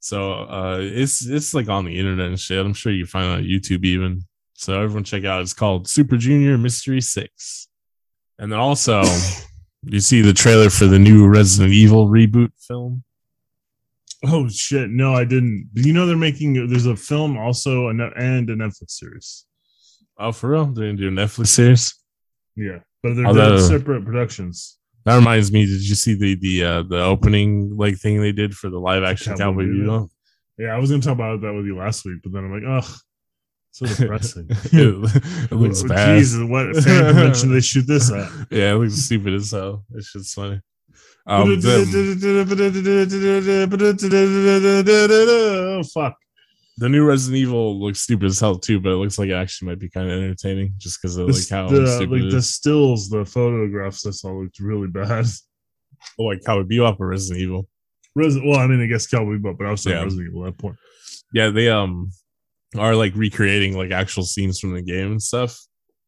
so uh it's it's like on the internet and shit i'm sure you can find it on youtube even so everyone check it out it's called super junior mystery six and then also you see the trailer for the new resident evil reboot film Oh shit! No, I didn't. You know they're making? There's a film also, and a Netflix series. oh for real they're gonna do a netflix series Yeah, but they're, they're separate productions. That reminds me did you see the the uh the opening like thing they did for the live action Cowboy Bebop? Yeah, I was gonna talk about that with you last week, but then I'm like, ugh, so depressing. it, it looks Oh, bad. Jesus, what fan convention they shoot this at? Yeah, it looks stupid as hell. It's just funny. Um, oh fuck! The new Resident Evil looks stupid as hell too, but it looks like it actually might be kind of entertaining just because of like how the- stupid like it the stills, the photographs I saw looked really bad. Oh, like Cowboy Bebop or Resident Evil. Res- well, I mean, I guess Cowboy Bebop, but I was saying Yeah. Resident Evil at that point. Yeah, they um are like recreating like actual scenes from the game and stuff,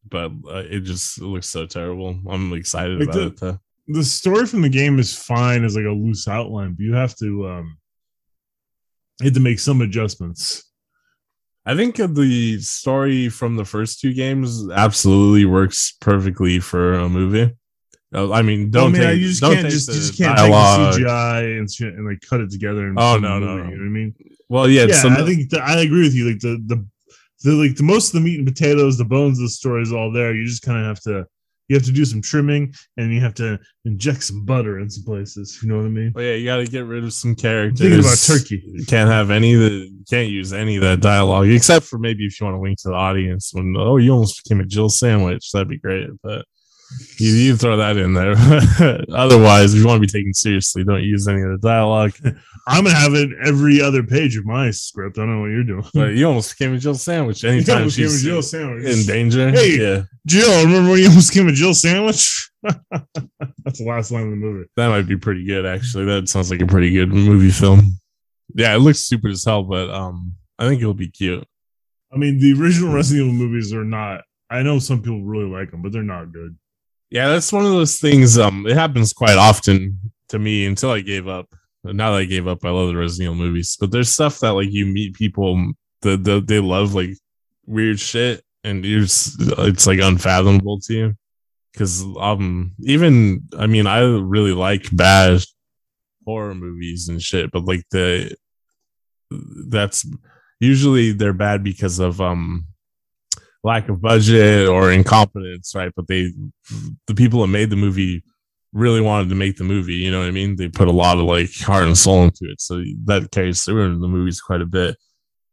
but uh, it just looks so terrible. I'm excited Like about the- it though. The story from the game is fine as like a loose outline, but you have to um, have to make some adjustments. I think the story from the first two games absolutely works perfectly for a movie. Uh, I mean, don't I mean, take, you just don't can't take just the you just can't dialogue. take the CGI and shit and like cut it together. And Oh, put it in no, no, no. You know what I mean? Well, yeah, yeah, I think that, I agree with you. Like the the the like the most of the meat and potatoes, the bones of the story is all there. You just kind of have to you have to do some trimming and you have to inject some butter in some places. You know what I mean? well, yeah, you got to get rid of some characters. thinking about turkey. You can't have any of the, you can't use any of that dialogue except for maybe if you want to wink to the audience when, oh, you almost became a Jill sandwich. That'd be great. But you, you throw that in there. Otherwise, if you want to be taken seriously, don't use any of the dialogue. I'm gonna have it every other page of my script. I don't know what you're doing. But you almost became a Jill sandwich anytime a she's Jill sandwich. in danger. Hey. Yeah, Jill, remember when you almost became a Jill sandwich? That's the last line of the movie. that might be pretty good. Actually, that sounds like a pretty good movie film. Yeah, it looks stupid as hell, but um, I think it'll be cute. I mean, the original Resident Evil movies are not. I know some people really like them, but they're not good. Yeah, that's one of those things. Um, it happens quite often to me until I gave up. Now that I gave up, I love the Resident Evil movies. But there's stuff that like you meet people that the, they love like weird shit, and you're it's like unfathomable to you. Because um, even I mean, I really like bad horror movies and shit, but like the that's usually they're bad because of um lack of budget or incompetence, right? But they the people that made the movie really wanted to make the movie. You know what I mean? They put a lot of like heart and soul into it, so that carries through in the movies quite a bit.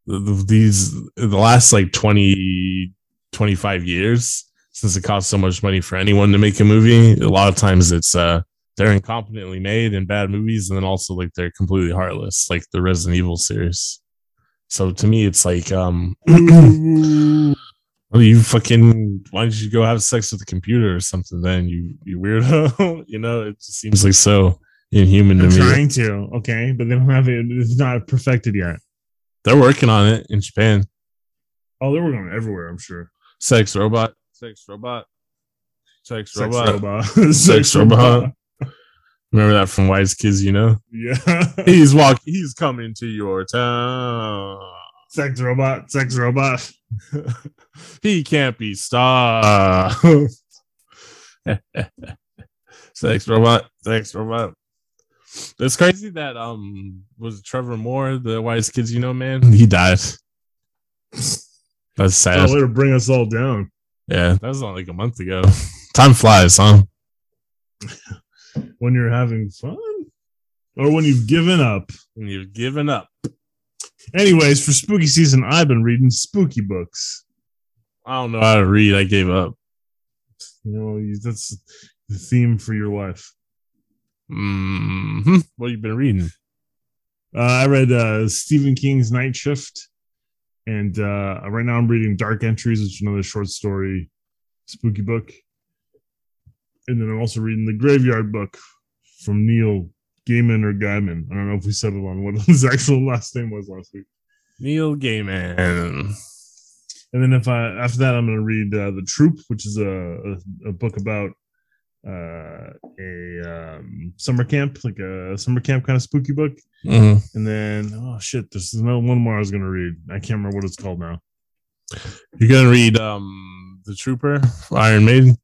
The- the- These the last like 20, 25 years since it costs so much money for anyone to make a movie, a lot of times it's uh they're incompetently made in bad movies, and then also like they're completely heartless, like the Resident Evil series. So to me, it's like um. Well, you fucking why don't you go have sex with the computer or something then you you weirdo you know it just seems like so inhuman to I'm me trying to, okay, but they don't have it. It's not perfected yet. they're working on it in japan Oh, they were going everywhere. I'm sure. sex robot sex robot sex, Sex robot. robot. Sex robot. remember that from wise kids you know Yeah. he's walking he's coming to your town sex robot. Sex robot. he can't be stopped sex robot sex robot it's crazy that um was trevor moore the wise kids you know man he died that's sad Oh, way to bring us all down. yeah that was not like a month ago time flies huh When you're having fun, or when you've given up. When you've given up Anyways, for spooky season, I've been reading spooky books. i don't know how to read i gave up You know, you- that's the theme for your life. hmm what you been reading Uh, I read uh, Stephen King's Night Shift, and uh, right now I'm reading Dark Entries, which is another short story spooky book. And then I'm also reading the Graveyard Book from Neil Gaiman or Gaiman. I don't know if we settled on what his actual last name was last week. neil gaiman And then if I after that, I'm going to read uh, the Troop, which is a, a, a book about uh, a um, summer camp, like a summer camp kind of spooky book. Mhm. And then oh shit, there's another one more I was going to read. I can't remember what it's called now. you're gonna read um the trooper iron maiden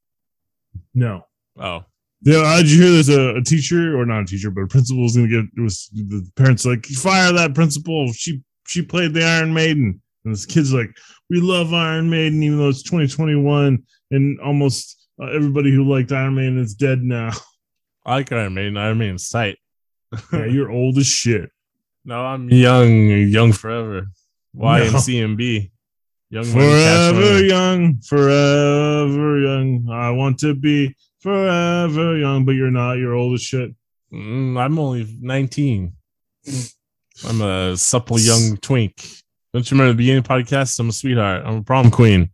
No. oh Yeah, uh, did you hear there's a, a teacher or not a teacher, but a principal is going to get it was the parents like fire that principal. She she played the Iron Maiden, and this kid's like, we love Iron Maiden, even though it's 2021, and almost uh, everybody who liked Iron Maiden is dead now. i like iron maiden iron maiden's tight yeah, you're old as shit. No, I'm young, young forever. YMCMB. Young Forever young, forever young. I want to be forever young, but you're not. You're old as shit. Mm, I'm only 19. I'm a supple young twink. Don't you remember the beginning of the podcast? I'm a sweetheart. I'm a prom queen.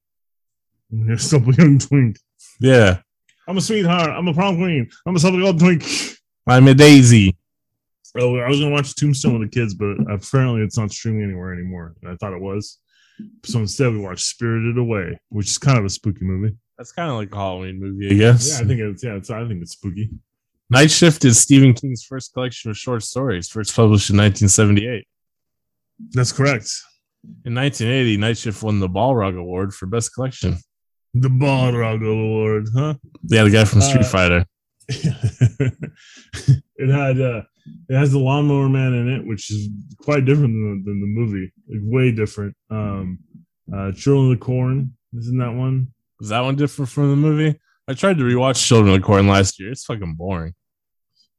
You're a young twink. Yeah. I'm a sweetheart. I'm a prom queen. I'm a supple young twink. I'm a daisy. Oh, I was gonna watch Tombstone with the kids, but apparently it's not streaming anywhere anymore. And I thought it was. So instead, we watched Spirited Away, which is kind of a spooky movie. That's kind of like a Halloween movie, I guess. Yeah, I think it's yeah, it's I think it's spooky. Night Shift is Stephen King's first collection of short stories, first published in 1978. That's correct. In 1980, Night Shift won the Balrog Award for Best Collection. The Balrog Award, huh? Yeah, the guy from Street Uh, Fighter. it had uh it has the lawnmower man in it which is quite different than, the- than the movie like way different um uh children of the corn isn't that one Was that one different from the movie? I tried to rewatch Children of the Corn last year. It's fucking boring.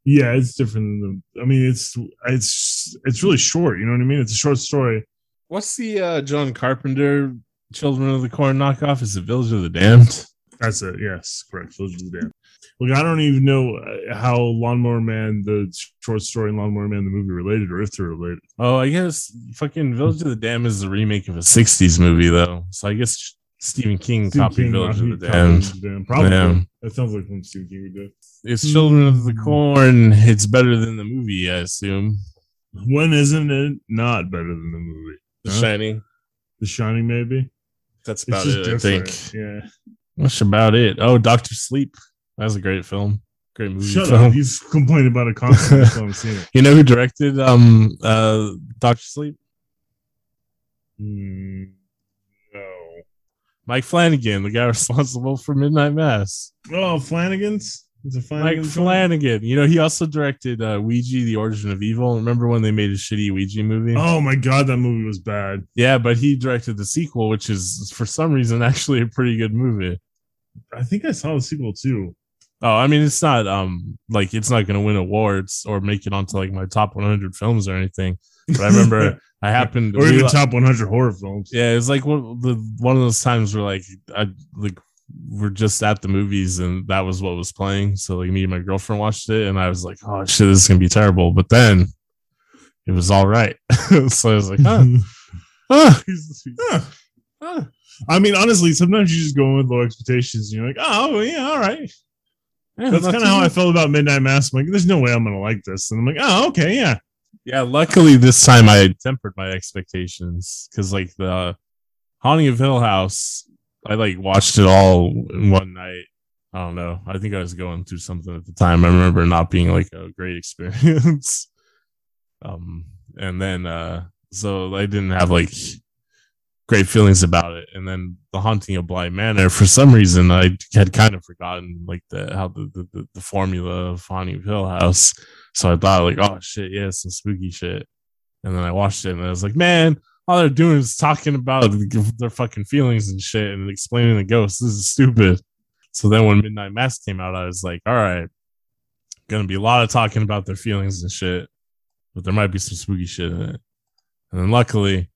yeah it's different than the i mean it's it's it's really short you know what i mean it's a short story What's the uh, John Carpenter Children of the Corn knockoff? Is it Village of the Damned? that's it yes correct those of the damn look i don't even know uh, how lawnmower man the short story and lawnmower man the movie related or if they're related Oh, I guess fucking Village of the Damned is the remake of a 60s movie, though. So I guess Stephen King Stephen copied King, Village uh, of the Damned. Village of the Damned. probably Yeah. that sounds like something stephen king would do It's Children of the Hmm. Corn. It's better than the movie, I assume. when isn't it not better than the movie The Huh? Shining. The Shining, maybe. That's about it, I think. Yeah. That's about it. Oh, Doctor Sleep. That's a great film. Great movie. Shut film. up. You've complained about it constantly. I still haven't seen it. You know who directed um uh Doctor Sleep? Mm. Mike Flanagan, the guy responsible for Midnight Mass. Oh, Flanagan's. Is it Mike Flanagan's? Flanagan. You know, he also directed uh, Ouija: The Origin of Evil. Remember when they made a shitty Ouija movie? Oh my god, that movie was bad. Yeah, but he directed the sequel, which is for some reason actually a pretty good movie. I think I saw the sequel too. Oh, I mean, it's not um like it's not going to win awards or make it onto like my top 100 films or anything. But I remember I happened to or even top 100 horror films. Yeah, it's like one the one of those times where like I like we're just at the movies and that was what was playing. So like me and my girlfriend watched it and I was like, oh shit, this is gonna be terrible. But then it was all right. so I was like, huh, huh, Huh. huh. I mean, honestly, sometimes you just go in with low expectations and you're like, oh, yeah, all right. Yeah, That's kind of how I felt about Midnight Mass. I'm like, there's no way I'm going to like this. And I'm like, oh, okay, yeah. Yeah, luckily this time I tempered my expectations because like the Haunting of Hill House, I like watched it all one night. I don't know. I think I was going through something at the time. I remember not being like a great experience. um, and then uh, so I didn't have like great feelings about it. And then the Haunting of Bly Manor, for some reason, I had kind of forgotten like the how the the, the, formula of Haunting Hill House. So I thought like, oh shit, yeah, some spooky shit. And then I watched it and I was like, man, all they're doing is talking about their fucking feelings and shit and explaining the ghosts. This is stupid. So then when Midnight Mass came out, I was like, all right, gonna be a lot of talking about their feelings and shit, but there might be some spooky shit in it. And then luckily,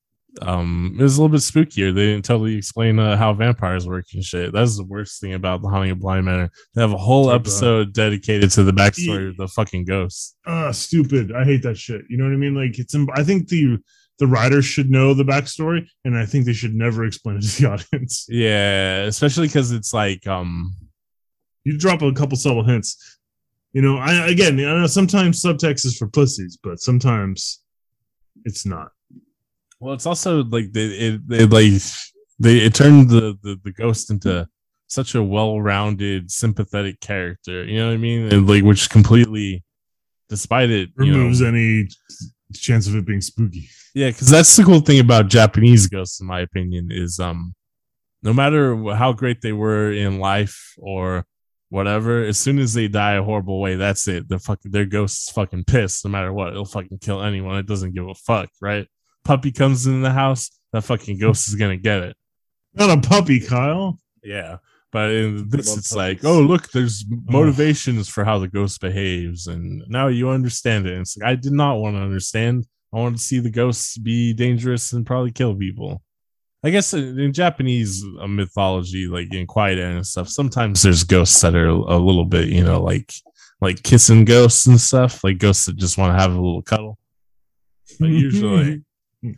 um, it was a little bit spookier. They didn't totally explain uh, how vampires work and shit. That's the worst thing about the Haunting of Bly Manor. They have a whole episode dedicated to the backstory of the fucking ghosts. uh stupid i hate that shit you know what i mean like it's i think the the writers should know the backstory and i think they should never explain it to the audience Yeah, especially because it's like um you drop a couple subtle hints you know i again i know sometimes subtext is for pussies but sometimes it's not well it's also like they it, they like they it turned the, the the ghost into such a well-rounded sympathetic character you know what i mean and like which completely despite it you know, removes any chance of it being spooky Yeah, because that's the cool thing about Japanese ghosts, in my opinion, is um, no matter how great they were in life or whatever, as soon as they die a horrible way, that's it. They're fucking their ghost's fucking pissed, no matter what. It'll fucking kill anyone. It doesn't give a fuck, right? Puppy comes in the house, that fucking ghost is gonna get it. not a puppy kyle Yeah. But in this, love it's like, oh, look, there's motivations for how the ghost behaves. And now you understand it. And it's like, I did not want to understand. I wanted to see the ghosts be dangerous and probably kill people. I guess in, in Japanese uh, mythology, like in Kwaidan and stuff, sometimes there's ghosts that are a little bit, you know, like like kissing ghosts and stuff, like ghosts that just want to have a little cuddle. But usually, Hey,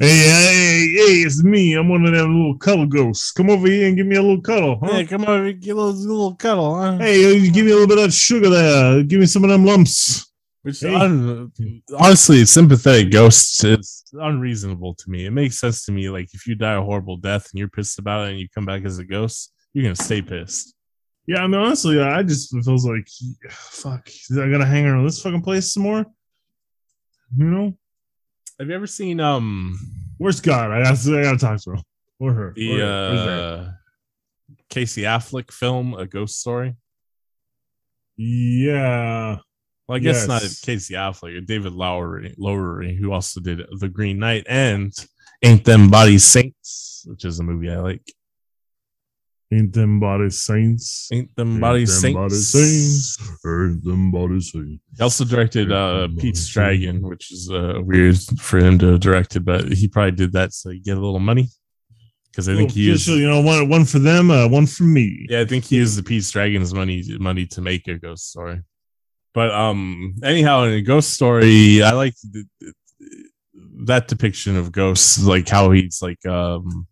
hey, hey, it's me. I'm one of them little cuddle ghosts. Come over here and give me a little cuddle. Huh? hey, come over, here, get a little, little cuddle, huh? Hey, give me a little bit of that sugar there. Give me some of them lumps. Which Hey. un- honestly, sympathetic ghosts is unreasonable to me. It makes sense to me. Like if you die a horrible death and you're pissed about it and you come back as a ghost, you're gonna stay pissed. Yeah, I mean, honestly, I just it feels like, fuck, I gotta hang around this fucking place some more. You know, Have you ever seen um where's God? I gotta, I gotta talk to her or her. the or her. Uh Casey Affleck film, A Ghost Story? Yeah, Well, I guess not Casey Affleck, David Lowery, Lowery, who also did The Green Knight and Ain't Them Body Saints, which is a movie I like. Ain't them body saints? Ain't Them Bodies Saints. body saints. Ain't them body saints? He also directed uh, Pete's Dragon, which is uh, weird for him to have directed, but he probably did that so he get a little money. Because I think he Well, used, so, you know, one one for them, uh, one for me. yeah, I think he used the Pete's Dragon's money money to make a ghost story. But um, anyhow, in a ghost story, I like that depiction of ghosts, like how he's like um,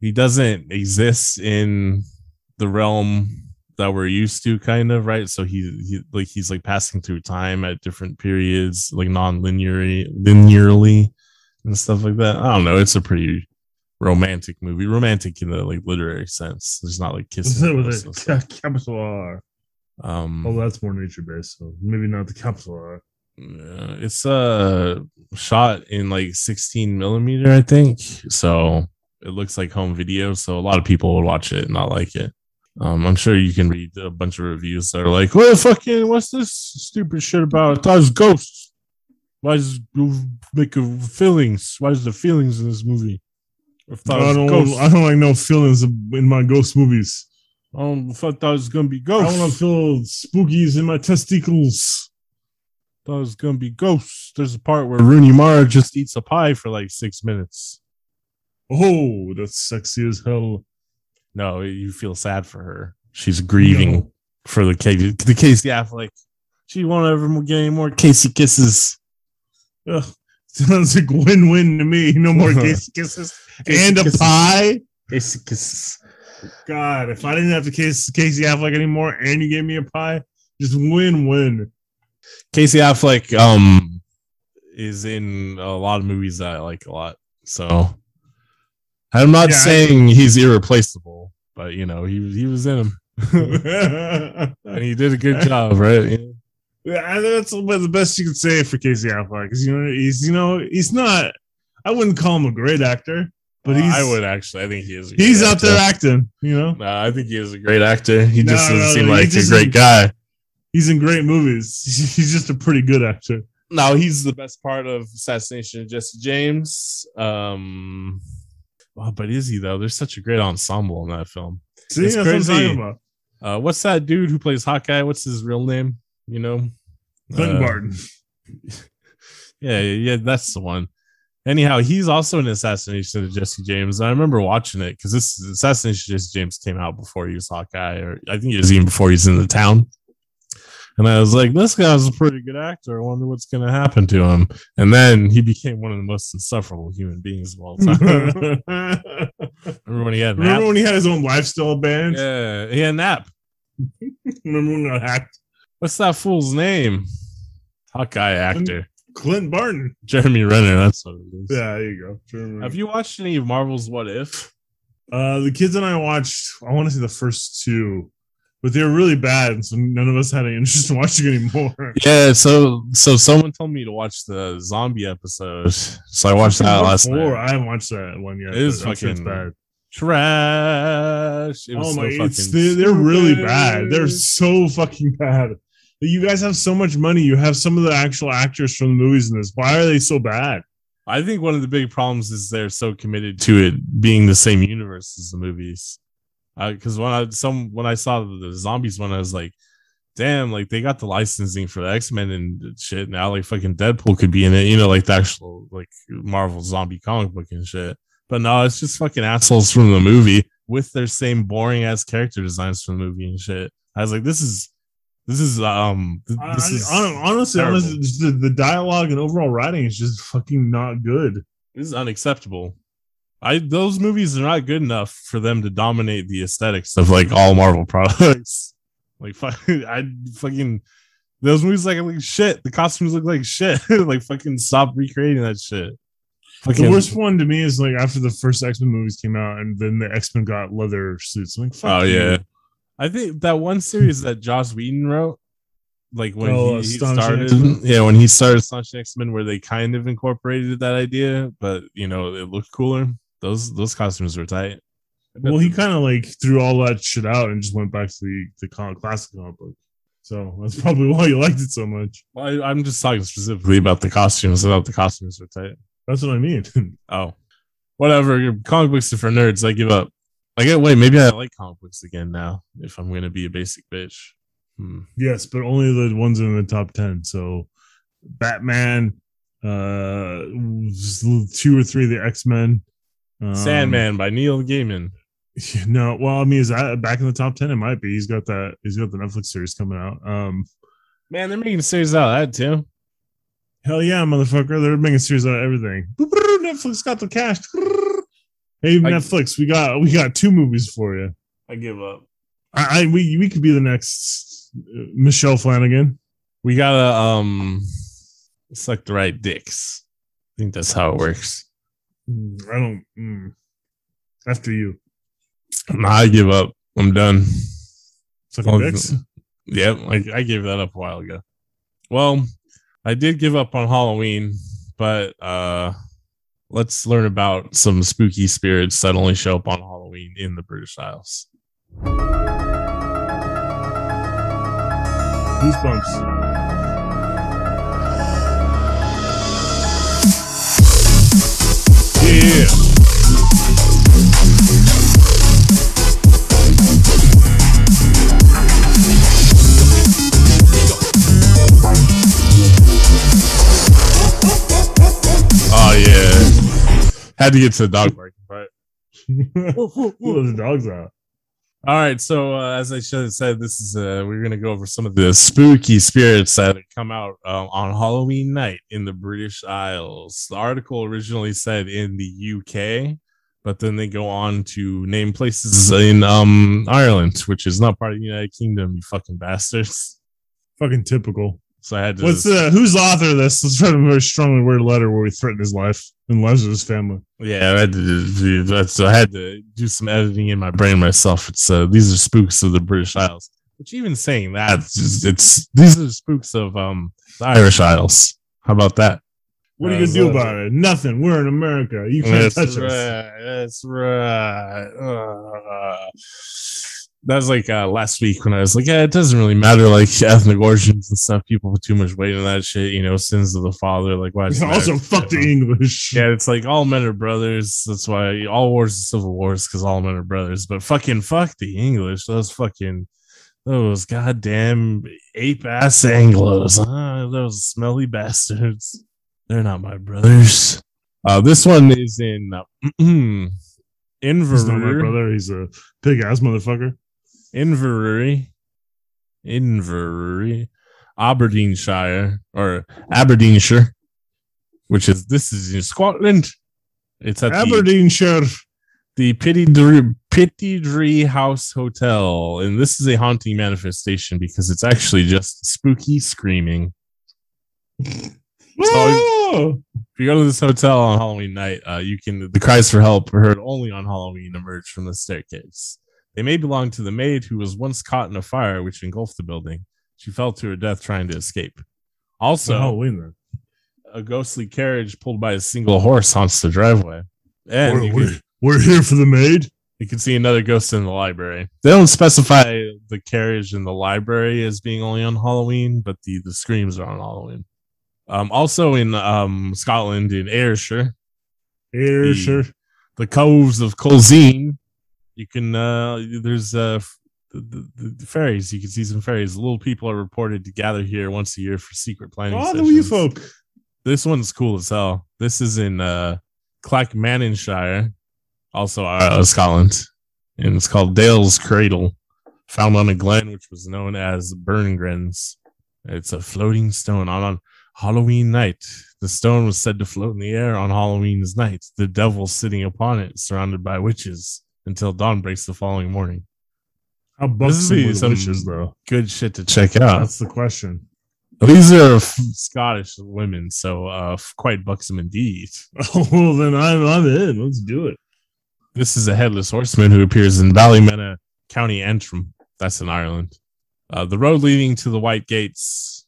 he doesn't exist in the realm that we're used to, kind of right. So he, he like he's like passing through time at different periods, like non-linearly, linearly, and stuff like that. I don't know. It's a pretty romantic movie, romantic in the like literary sense. There's not like With kissing. a, ghosts with a ca- capital R. Um, Oh, that's more nature based, so maybe not the capital R. Yeah, it's uh shot in like 16 millimeter, I think. So it looks like home video. So a lot of people will watch it and not like it. Um, I'm sure you can read a bunch of reviews that are like, "What the fucking? What's this stupid shit about? I thought it was ghosts. Why is make of feelings? Why is the feelings in this movie? I I don't, ghosts. I don't like no feelings in my ghost movies. I don't- I thought it was gonna be ghosts. I want to feel spookies in my testicles. thought it was gonna be ghosts. There's a part where Rooney Mara just eats a pie for like six minutes. Oh, that's sexy as hell. No, you feel sad for her. She's grieving No. for the Casey, the Casey Affleck. She won't ever get any more Casey kisses. Ugh, sounds like win-win to me. No more Casey kisses Casey and a kisses. pie. Casey kisses. God, if I didn't have to kiss Casey Affleck anymore, and you gave me a pie, just win-win. Casey Affleck um is in a lot of movies that I like a lot. So I'm not Yeah, I- saying he's irreplaceable, but you know he he was in him. and he did a good job, right? Yeah. I think that's about the best you could say for Casey Affleck. Because you know he's you know he's not. I wouldn't call him a great actor, but Uh, he's I would actually. I think he is. he's out there acting. You know, No, I think he is a great actor. He No, just doesn't no, seem no, like a great guy. he's in great movies. He's just a pretty good actor. No, he's the best part of Assassination of Jesse James. Um, but is he though? There's such a great ensemble in that film. See, It's what crazy. about. Uh, what's that dude who plays Hawkeye? What's his real name? You know, Clinton Uh, Barton. Yeah, yeah, that's the one. Anyhow, he's also in Assassination of Jesse James. I remember watching it because this Assassination of Jesse James came out before he was Hawkeye, or I think it was even before he's in the town. And I was like, this guy's a pretty good actor. I wonder what's going to happen to him. And then he became one of the most insufferable human beings of all time. Remember when he had Remember when he had his own lifestyle band? Yeah, he had an app. Remember when I hacked What's that fool's name? Hawkeye actor. Clint Barton? Jeremy Renner. That's what it is. Yeah, there you go. Sure. Have you watched any of Marvel's What If? Uh, the kids and I watched. I want to say the first two, but they were really bad, so none of us had any interest in watching anymore. Yeah, so so someone told me to watch the zombie episode, so I watched that last night. I haven't watched that one yet. It is I'm sure it's fucking bad. Trash. It was Oh so my! fucking It's, they're, they're really bad. They're so fucking bad. You guys have so much money. You have some of the actual actors from the movies in this. Why are they so bad? I think one of the big problems is they're so committed to it being the same universe as the movies. Because when I some when I saw the, zombies one, I was like, damn, like they got the licensing for the X Men and shit. Now, like fucking Deadpool could be in it, you know, like the actual like Marvel zombie comic book and shit. But no, it's just fucking assholes from the movie with their same boring ass character designs from the movie and shit. I was like, this is this is um th- this I- is honestly, honestly the, the dialogue and overall writing is just fucking not good. this is unacceptable. I those movies are not good enough for them to dominate the aesthetics of like all Marvel products. Like fuck, I fucking those movies like like shit. The costumes look like shit. like fucking stop recreating that shit. Fucking, The worst one to me is like after the first X Men movies came out, and then the X Men got leather suits. I'm like, fuck Oh you. yeah, I think that one series that Joss Whedon wrote, like when Oh, he, he started, X-Men? yeah, when he started Astonishing X Men, where they kind of incorporated that idea, but you know it looked cooler. Those those costumes were tight. Well, he kind of like threw all that shit out and just went back to the the con- classic comic book. So that's probably why you liked it so much. Well, I, I'm just talking specifically about the costumes. About the costumes were tight. That's what I mean. Oh, whatever. Comic books are for nerds. I give up. I get. Wait, maybe I like comic books again now. If I'm gonna be a basic bitch. Hmm. yes, but only the ones in the top ten. So Batman, uh, two or three of the X Men. Um, Sandman by Neil Gaiman. You No, well, I mean, is that back in the top ten? It might be. He's got that. He's got the Netflix series coming out. Um, Man, they're making a series out of that too. hell yeah, motherfucker! They're making a series out of everything. Netflix got the cash. Hey, I- Netflix, we got we got two movies for you. I give up. I, I we we could be the next uh, Michelle Flanagan. We gotta um select the right dicks. I think that's how it works. Mm, I don't. Mm. After you, Nah, I give up. I'm done. sucking dicks. Yep, I, I gave that up a while ago. Well, I did give up on Halloween, but uh let's learn about some spooky spirits that only show up on Halloween in the British Isles. Goosebumps. Oh yeah. Had to get to the dog park, part. Let the dogs out. All right, so uh, as I should have said, this is uh, we're gonna go over some of the spooky spirits that come out uh, on Halloween night in the British Isles. The article originally said in the UK, but then they go on to name places in um Ireland, which is not part of the United Kingdom. You fucking bastards! Fucking typical. So I had to. What's the who's the author of this? Let's write a very strongly worded letter where we threaten his life and lives of his family. Yeah, I had to do that. So I had to do some editing in my brain myself. It's uh, these are spooks of the British Isles. Which even saying that, it's, just- it's these are spooks of um the Irish Isles. How about that? What are you Uh, gonna do about it? Nothing. We're in America. You can't That's touch right. us. That's right. Uh, that was like uh, last week when I was like, yeah, it doesn't really matter, like ethnic origins and stuff. People put too much weight in that shit. You know, sins of the father. Like, why? Also, fuck the English. Yeah, it's like all men are brothers. That's why all wars are civil wars because all men are brothers. But fucking fuck the English. Those fucking those goddamn ape ass Anglos. Huh? Those smelly bastards. They're not my brothers. Uh, this one is in uh, He's not my brother. He's a pig ass motherfucker. Inverurie. Inverurie. Aberdeenshire or Aberdeenshire, which is this is in Scotland. It's at the Aberdeenshire. the Pittodrie, Pittodrie House Hotel, and this is a haunting manifestation because it's actually just spooky screaming. Oh! If you go to this hotel on Halloween night, uh, you can the cries for help are heard only on Halloween emerge from the staircase. They may belong to the maid who was once caught in a fire which engulfed the building. She fell to her death trying to escape. Also, So Halloween a ghostly carriage pulled by a single horse haunts the driveway. And We're, can- we're, we're here for the maid. You can see another ghost in the library. They don't specify the carriage in the library as being only on Halloween, but the, the screams are on Halloween. Um, also in um, Scotland, in Ayrshire, Ayrshire. the coves of Culzean, you can uh, there's uh, the, the, the fairies. You can see some fairies. Little people are reported to gather here once a year for secret planning. Oh, the wee folk. This one's cool as hell. This is in uh, Clackmannanshire, also uh, Scotland, and it's called Deil's Cradle, found on a glen which was known as Burngrens. It's a floating stone on, on Halloween night. The stone was said to float in the air on Halloween's night, the devil sitting upon it, surrounded by witches, until dawn breaks the following morning. How This buxom is some witches, though? Good shit to check out. That's the question. These are f- Scottish women, so uh, f- quite buxom indeed. Oh, well, then I'm, I'm in. Let's do it. This is a headless horseman who appears in Ballymena, County Antrim. That's in Ireland. Uh, the road leading to the White Gates.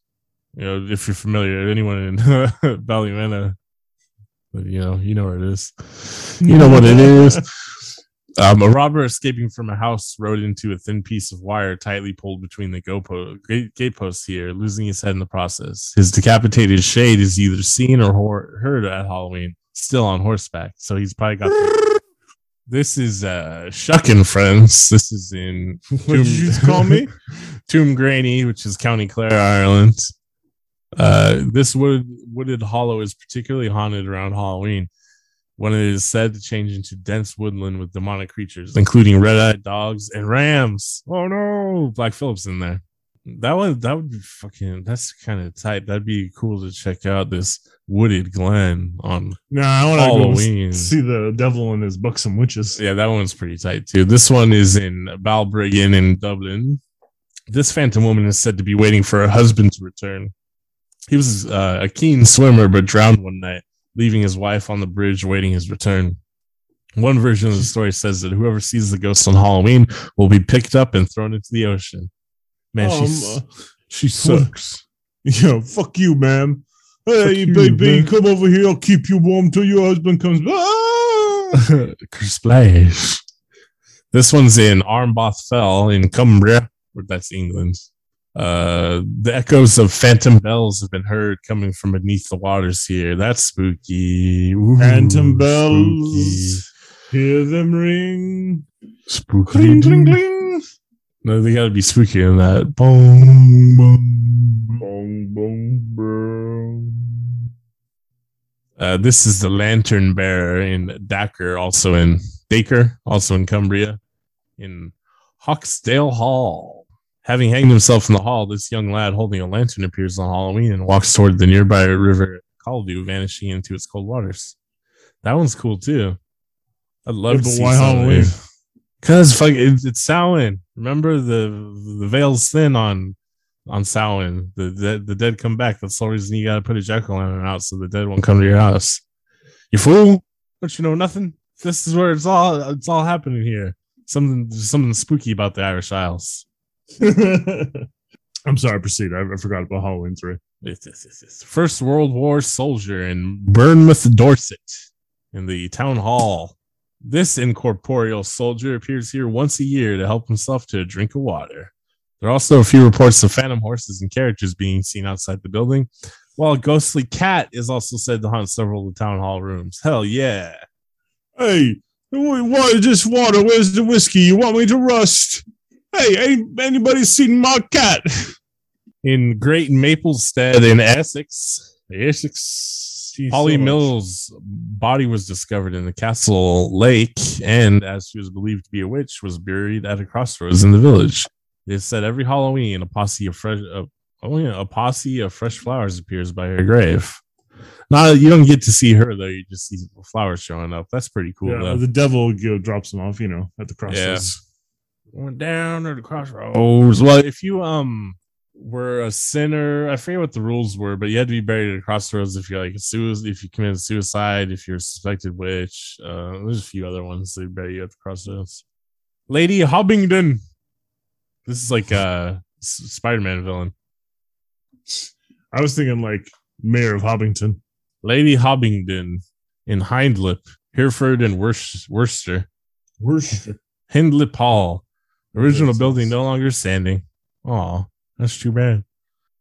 You know, if you're familiar, anyone in Ballymena, you know, you know where it is. You know what it is. Um, a robber escaping from a house rode into a thin piece of wire tightly pulled between the gate, gateposts here, losing his head in the process. His decapitated shade is either seen or hor- heard at Halloween, still on horseback. So he's probably got. The- this is uh, Shuckin' Friends. This is in What did you call me? Tuamgraney, which is County Clare, Ireland. Uh, this wood, wooded hollow is particularly haunted around Halloween when it is said to change into dense woodland with demonic creatures, including red-eyed dogs and rams. Oh no, Black Phillip's in there. That would that would be fucking. That's kind of tight. That'd be cool to check out this wooded glen on no, I want to go Halloween. s- see the devil and his buxom witches. Yeah, that one's pretty tight too. This one is in Balbriggan in Dublin. This phantom woman is said to be waiting for her husband to return. He was uh, a keen swimmer but drowned one night, leaving his wife on the bridge waiting his return. One version of the story says that whoever sees the ghost on Halloween will be picked up and thrown into the ocean. Man, Um, she's, uh, she sucks. Yo, fuck you, ma'am. Hey, you, baby, man. come over here. I'll keep you warm till your husband comes. Ah! Splash. This one's in Armboth Fell in Cumbria, that's England. Uh, the echoes of phantom bells have been heard coming from beneath the waters here. That's spooky. Ooh, Phantom bells. Hear them ring. Spooky. Cling, cling, spooky. cling. No, they gotta be spooky in that. Boom, boom. Bong, bong, bong. Uh, this is the lantern bearer in Dacre, also in Dacre, also in Cumbria, in Hawksdale Hall. Having hanged himself in the hall, this young lad holding a lantern appears on Halloween and walks toward the nearby river Caldew, vanishing into its cold waters. That one's cool too. I'd love Yeah, to see why. Halloween? Cause fuck, it, it's Samhain. Remember the the veil's thin on on Samhain. The, the the dead come back. That's the reason you gotta put a jack o' lantern out so the dead won't come to your house. You fool! Don't you know nothing? This is where it's all it's all happening here. Something something spooky about the Irish Isles. I'm sorry, proceed. I, I forgot about Halloween 3. It's, it's- it's- it's First World War soldier in Bournemouth, Dorset, in the town hall. This incorporeal soldier appears here once a year to help himself to a drink of water. There are also a few reports of phantom horses and carriages being seen outside the building, while a ghostly cat is also said to haunt several of the town hall rooms. Hell yeah. Hey, wh- what is this water? Where's the whiskey? You want me to rust? Hey, anybody seen my cat? In Great Maplestead in Essex, Essex, Polly Mills' body was discovered in the castle lake, and as she was believed to be a witch, was buried at a crossroads in the village. It said every Halloween, a posse of fresh, uh, oh yeah, a posse of fresh flowers appears by her grave. Now you don't get to see her though; you just see flowers showing up. That's pretty cool. Yeah, though. the devil you know, drops them off, you know, at the crossroads. Went down at the crossroads. Well, if you um were a sinner, I forget what the rules were, but you had to be buried at a crossroads if you're like a suicide, if you committed suicide, if you're a suspected witch. Uh, there's a few other ones they bury you at the crossroads. Lady Hobbington. This is like a Spider-Man villain. I was thinking like Mayor of Hobbington. Lady Hobbington in Hindlip, Hereford, and Worc- Worcester. Worcester. Hindlip Hall. Original building no longer standing. Oh, that's too bad.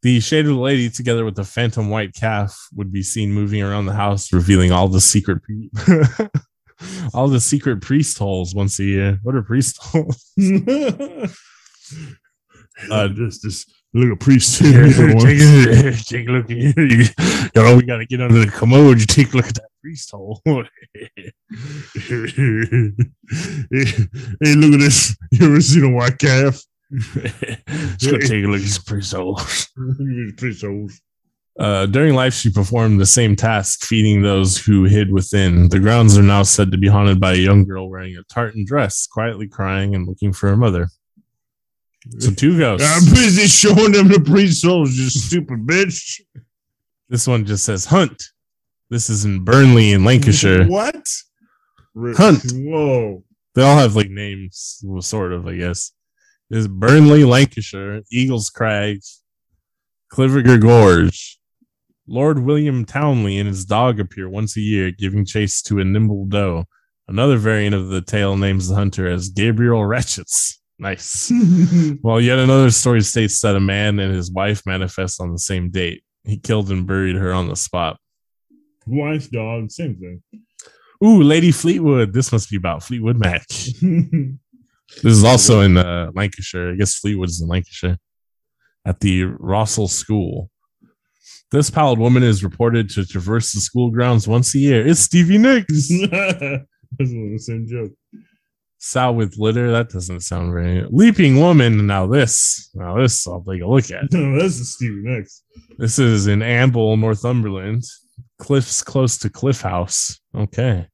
The shaded lady, together with the phantom white calf, would be seen moving around the house, revealing all the secret, all the secret priest holes once a year. What are priest holes? Uh, just, just look a priest. take, a, take a look here. You, know, we got to get under the commode. You take a look at that priest hole. hey, look at this. You ever seen a white calf? Let's go take a look at these priest holes. priest holes. Uh, during life, she performed the same task, feeding those who hid within. The grounds are now said to be haunted by a young girl wearing a tartan dress, quietly crying and looking for her mother. So two ghosts. I'm busy showing them the priest souls, you stupid bitch. This one just says hunt. This is in Burnley in Lancashire. What? Hunt. Whoa. They all have like names, sort of, I guess. This is Burnley, Lancashire, Eagles Crag, Cliviger Gorge. Lord William Towneley and his dog appear once a year, giving chase to a nimble doe. Another variant of the tale names the hunter as Gabriel Ratchets. Nice. well, yet another story states that a man and his wife manifest on the same date. He killed and buried her on the spot. Wife, dog, same thing. Ooh, Lady Fleetwood. This must be about Fleetwood Mac. this is also in uh, Lancashire. I guess Fleetwood's in Lancashire at the Rossall School. This pallid woman is reported to traverse the school grounds once a year. It's Stevie Nicks. That's the same joke. Sow with litter. That doesn't sound very. Leaping woman. Now this. Now this. I'll take a look at. No, this is Stevie Nicks. This is in Amble, Northumberland. Cliffs close to Cliff House. Okay.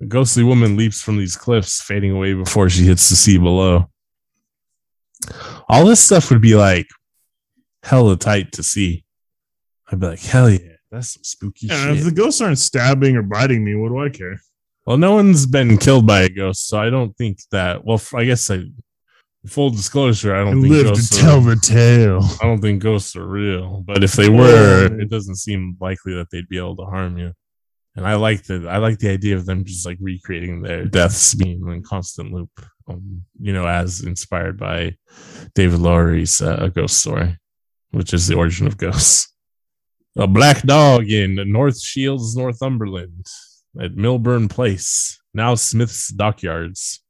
A ghostly woman leaps from these cliffs, fading away before she hits the sea below. All this stuff would be like hella tight to see. I'd be like, hell yeah, that's some spooky Yeah, if the ghosts aren't stabbing or biting me, what do I care? Well, no one's been killed by a ghost, so I don't think that. Well, I guess I. Full disclosure, I don't think live to tell are, the tale. I don't think ghosts are real, but if they were, it doesn't seem likely that they'd be able to harm you. And I like the I like the idea of them just like recreating their deaths being in constant loop. Um, you know, as inspired by David Lowery's uh, Ghost Story, which is the origin of ghosts. A black dog in North Shields, Northumberland, at Milburn Place, now Smith's Dockyards.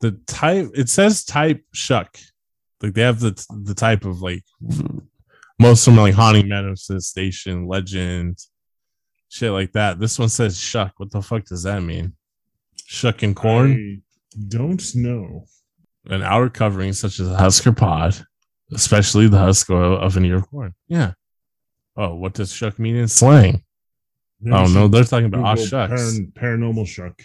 The type it says type shuck, like they have the the type of like most of them like haunting manifestation, legend, shit like that. This one says shuck. What the fuck does that mean? Shuck and corn, I don't know. an outer covering such as a husk or pod, especially the husk of of an ear of corn. Yeah. Oh, what does shuck mean in slang? Oh no, they're talking about ah Google shucks. paran- paranormal shuck.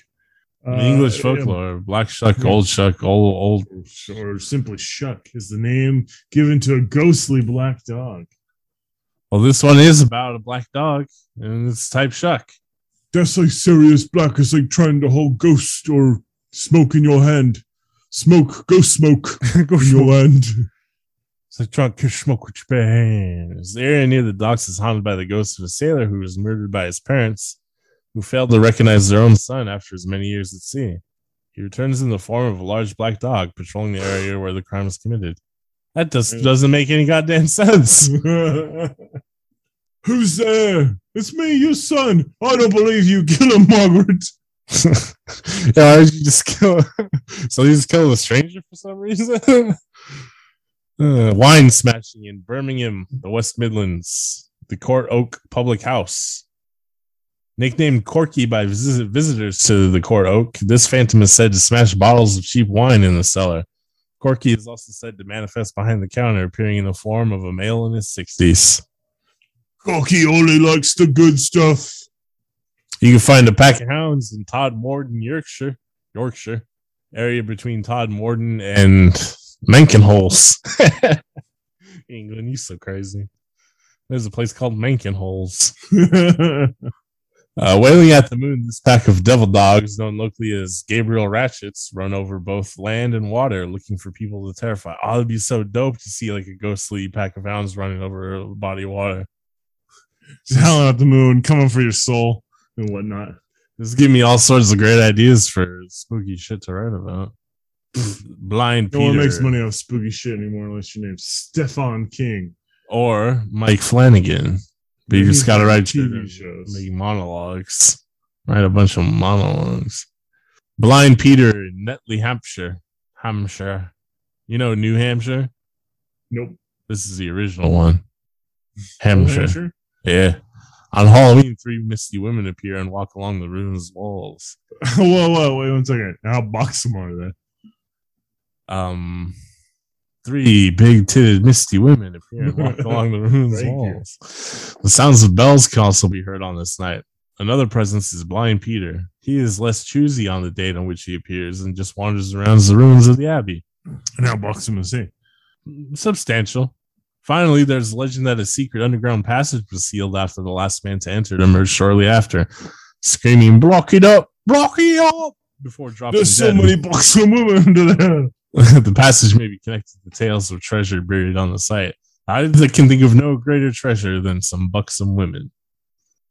In English Uh, folklore, black shuck, yeah. old shuck, old old. Or simply Shuck is the name given to a ghostly black dog. Well, this one is about a black dog, and it's type shuck. That's like serious black. It's like trying to hold ghost or smoke in your hand. Smoke, ghost smoke Go in your hand. It's like trying to smoke with your bare. The area near the docks is haunted by the ghost of a sailor who was murdered by his parents, who failed to recognize their own son after his many years at sea. He returns in the form of a large black dog patrolling the area where the crime was committed. That just doesn't make any goddamn sense. Who's there? It's me, your son. I don't believe you. Kill him, Margaret. yeah, you just kill. so he just killed a stranger for some reason. Uh, wine smashing in Birmingham, the West Midlands, the Court Oak Public House. Nicknamed Corky by visit- visitors to the Court Oak, this phantom is said to smash bottles of cheap wine in the cellar. Corky is also said to manifest behind the counter, appearing in the form of a male in his 60s. Corky only likes the good stuff. You can find a pack of hounds in Todmorden, Yorkshire, Yorkshire, area between Todmorden and Mankinholes. England, you so crazy. There's a place called Mankinholes. Uh, wailing at the moon, this pack of devil dogs, known locally as Gabriel Ratchets, run over both land and water looking for people to terrify. Oh, it'd be so dope to see like a ghostly pack of hounds running over a body of water. Just howling at the moon, coming for your soul and whatnot. This is giving me all sorts of great ideas for spooky shit to write about. Blind No Peter one makes money off spooky shit anymore unless your name's Stephen King. or Mike Flanagan. But you just got to write TV shows. make monologues. Write a bunch of monologues. Blind Peter in Netley, Hampshire. Hampshire. You know New Hampshire? Nope. This is the original one. Hampshire. Hampshire? Yeah. On Halloween, three misty women appear and walk along the ruins' walls. whoa, whoa, wait one second. How buxom are they? Um, three big-titted misty women appear and walk along the you. walls. The sounds of bells can also be heard on this night. Another presence is Blind Peter. He is less choosy on the date on which he appears and just wanders around the ruins of the abbey. And how buxom is he? Substantial. Finally, there's a legend that a secret underground passage was sealed after the last man to enter to emerge shortly after, screaming, Block it up! Block it up! Before dropping There's so dead. many buxom women under there. the passage may be connected to tales of treasure buried on the site. I can think of no greater treasure than some buxom women.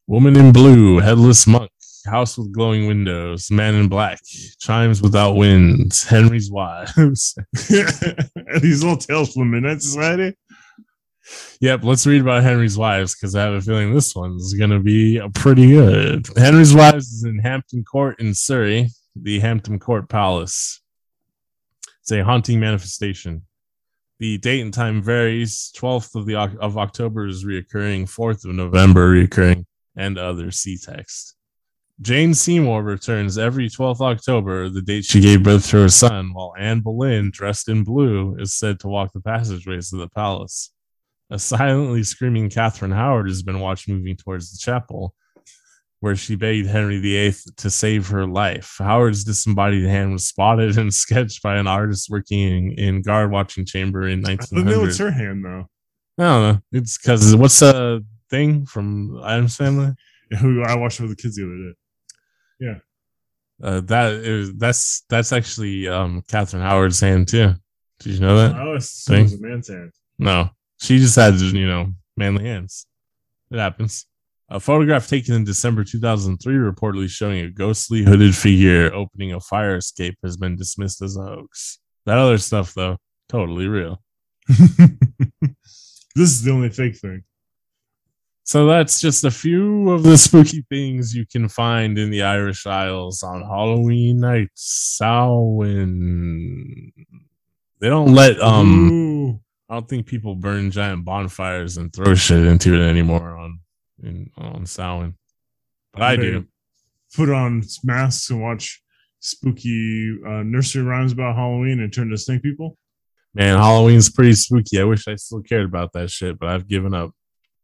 Woman in blue, headless monk, house with glowing windows, man in black, chimes without winds, Henry's wives. These little tales from the Midnight Society. Yep, let's read about Henry's wives because I have a feeling this one's gonna be uh, pretty good. Henry's wives is in Hampton Court in Surrey, the Hampton Court Palace. It's a haunting manifestation. The date and time varies. 12th of the of October is reoccurring, 4th of November reoccurring, and other see text. Jane Seymour returns every 12th October, the date she gave birth to her son, while Anne Boleyn, dressed in blue, is said to walk the passageways of the palace. A silently screaming Catherine Howard has been watched moving towards the chapel, where she begged Henry VIII to save her life. Howard's disembodied hand was spotted and sketched by an artist working in, guard watching chamber in I don't know it's her hand though. I don't know. It's because what's the thing from Addams Family? Who I watched with the kids the other day. Yeah. Uh, that is that's that's actually um Catherine Howard's hand too. Did you know that? I always assumed it was a man's hand. No, she just had you know manly hands. It happens. A photograph taken in December 2003, reportedly showing a ghostly hooded figure opening a fire escape, has been dismissed as a hoax. That other stuff, though, totally real. this is the only fake thing. So that's just a few of the spooky things you can find in the Irish Isles on Halloween night. Samhain. They don't let um Ooh. I don't think people burn giant bonfires and throw shit into it anymore on in on Samhain. But I do. Put on masks and watch spooky uh, nursery rhymes about Halloween and turn to snake people. Man, Halloween's pretty spooky. I wish I still cared about that shit, but I've given up.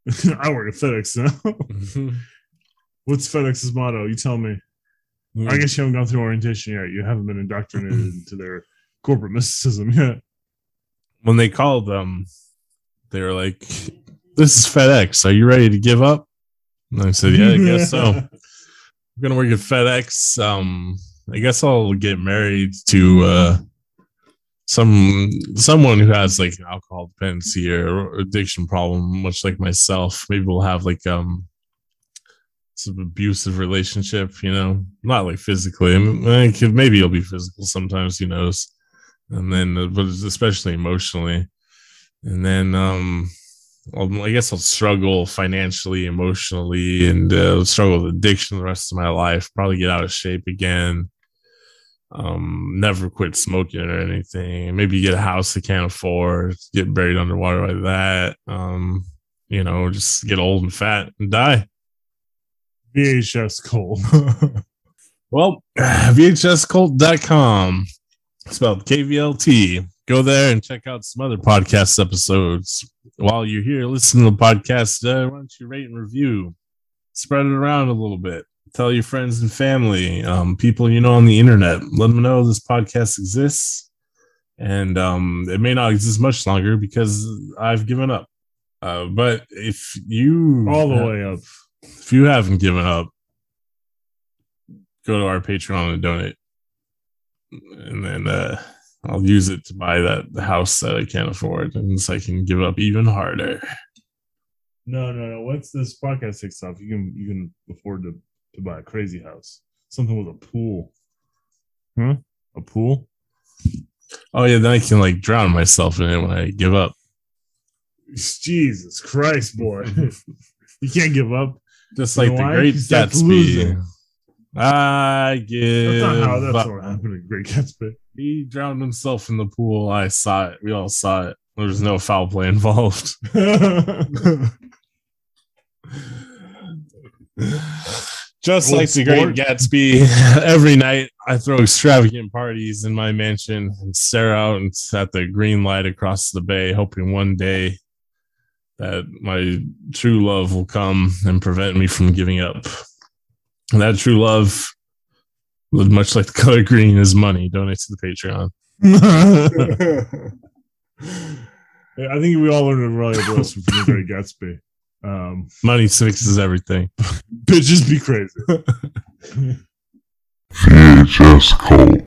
I work at FedEx now. What's FedEx's motto? You tell me. I guess you haven't gone through orientation yet. You haven't been indoctrinated into their corporate mysticism yet. when they called them, they were like, "This is FedEx. Are you ready to give up?" And I said, "Yeah, I guess so." I'm gonna work at FedEx. Um, I guess I'll get married to uh, some someone who has like an alcohol dependency or addiction problem, much like myself. Maybe we'll have like um some abusive relationship. You know, not like physically. I mean, could- maybe it'll be physical sometimes. Who knows? And then, uh, but especially emotionally. And then, um, I guess I'll struggle financially, emotionally, and uh, struggle with addiction the rest of my life. Probably get out of shape again. Um, never quit smoking or anything. Maybe get a house I can't afford. Get buried underwater like that. Um, you know, just get old and fat and die. VHS cold. Well, VHScult.com, spelled KVLT. Go there and check out some other podcast episodes. While you're here listening to the podcast, uh, why don't you rate and review? Spread it around a little bit. Tell your friends and family, um, people you know on the internet. Let them know this podcast exists. And um, it may not exist much longer because I've given up. Uh, but if you All the way up. if you haven't given up, go to our Patreon and donate. And then uh, I'll use it to buy that house that I can't afford, and so I can give up even harder. No, no, no. Once this podcast takes off, you can you can afford to, to buy a crazy house. Something with a pool. Huh? A pool? Oh yeah, then I can like drown myself in it when I give up. Jesus Christ, boy. you can't give up. Just You like know the why? great 'Cause that's Gatsby. I give. That's not how that's what happened in Great Gatsby. He drowned himself in the pool. I saw it. We all saw it. There was no foul play involved. Just like the Great. Gatsby, every night I throw extravagant parties in my mansion and stare out at the green light across the bay, hoping one day that my true love will come and prevent me from giving up. And that true love, much like the color green, is money. Donate to the Patreon. Yeah, I think we all learned a valuable lesson from the Great Gatsby. Um, Money fixes everything. bitches be crazy. VHS cult.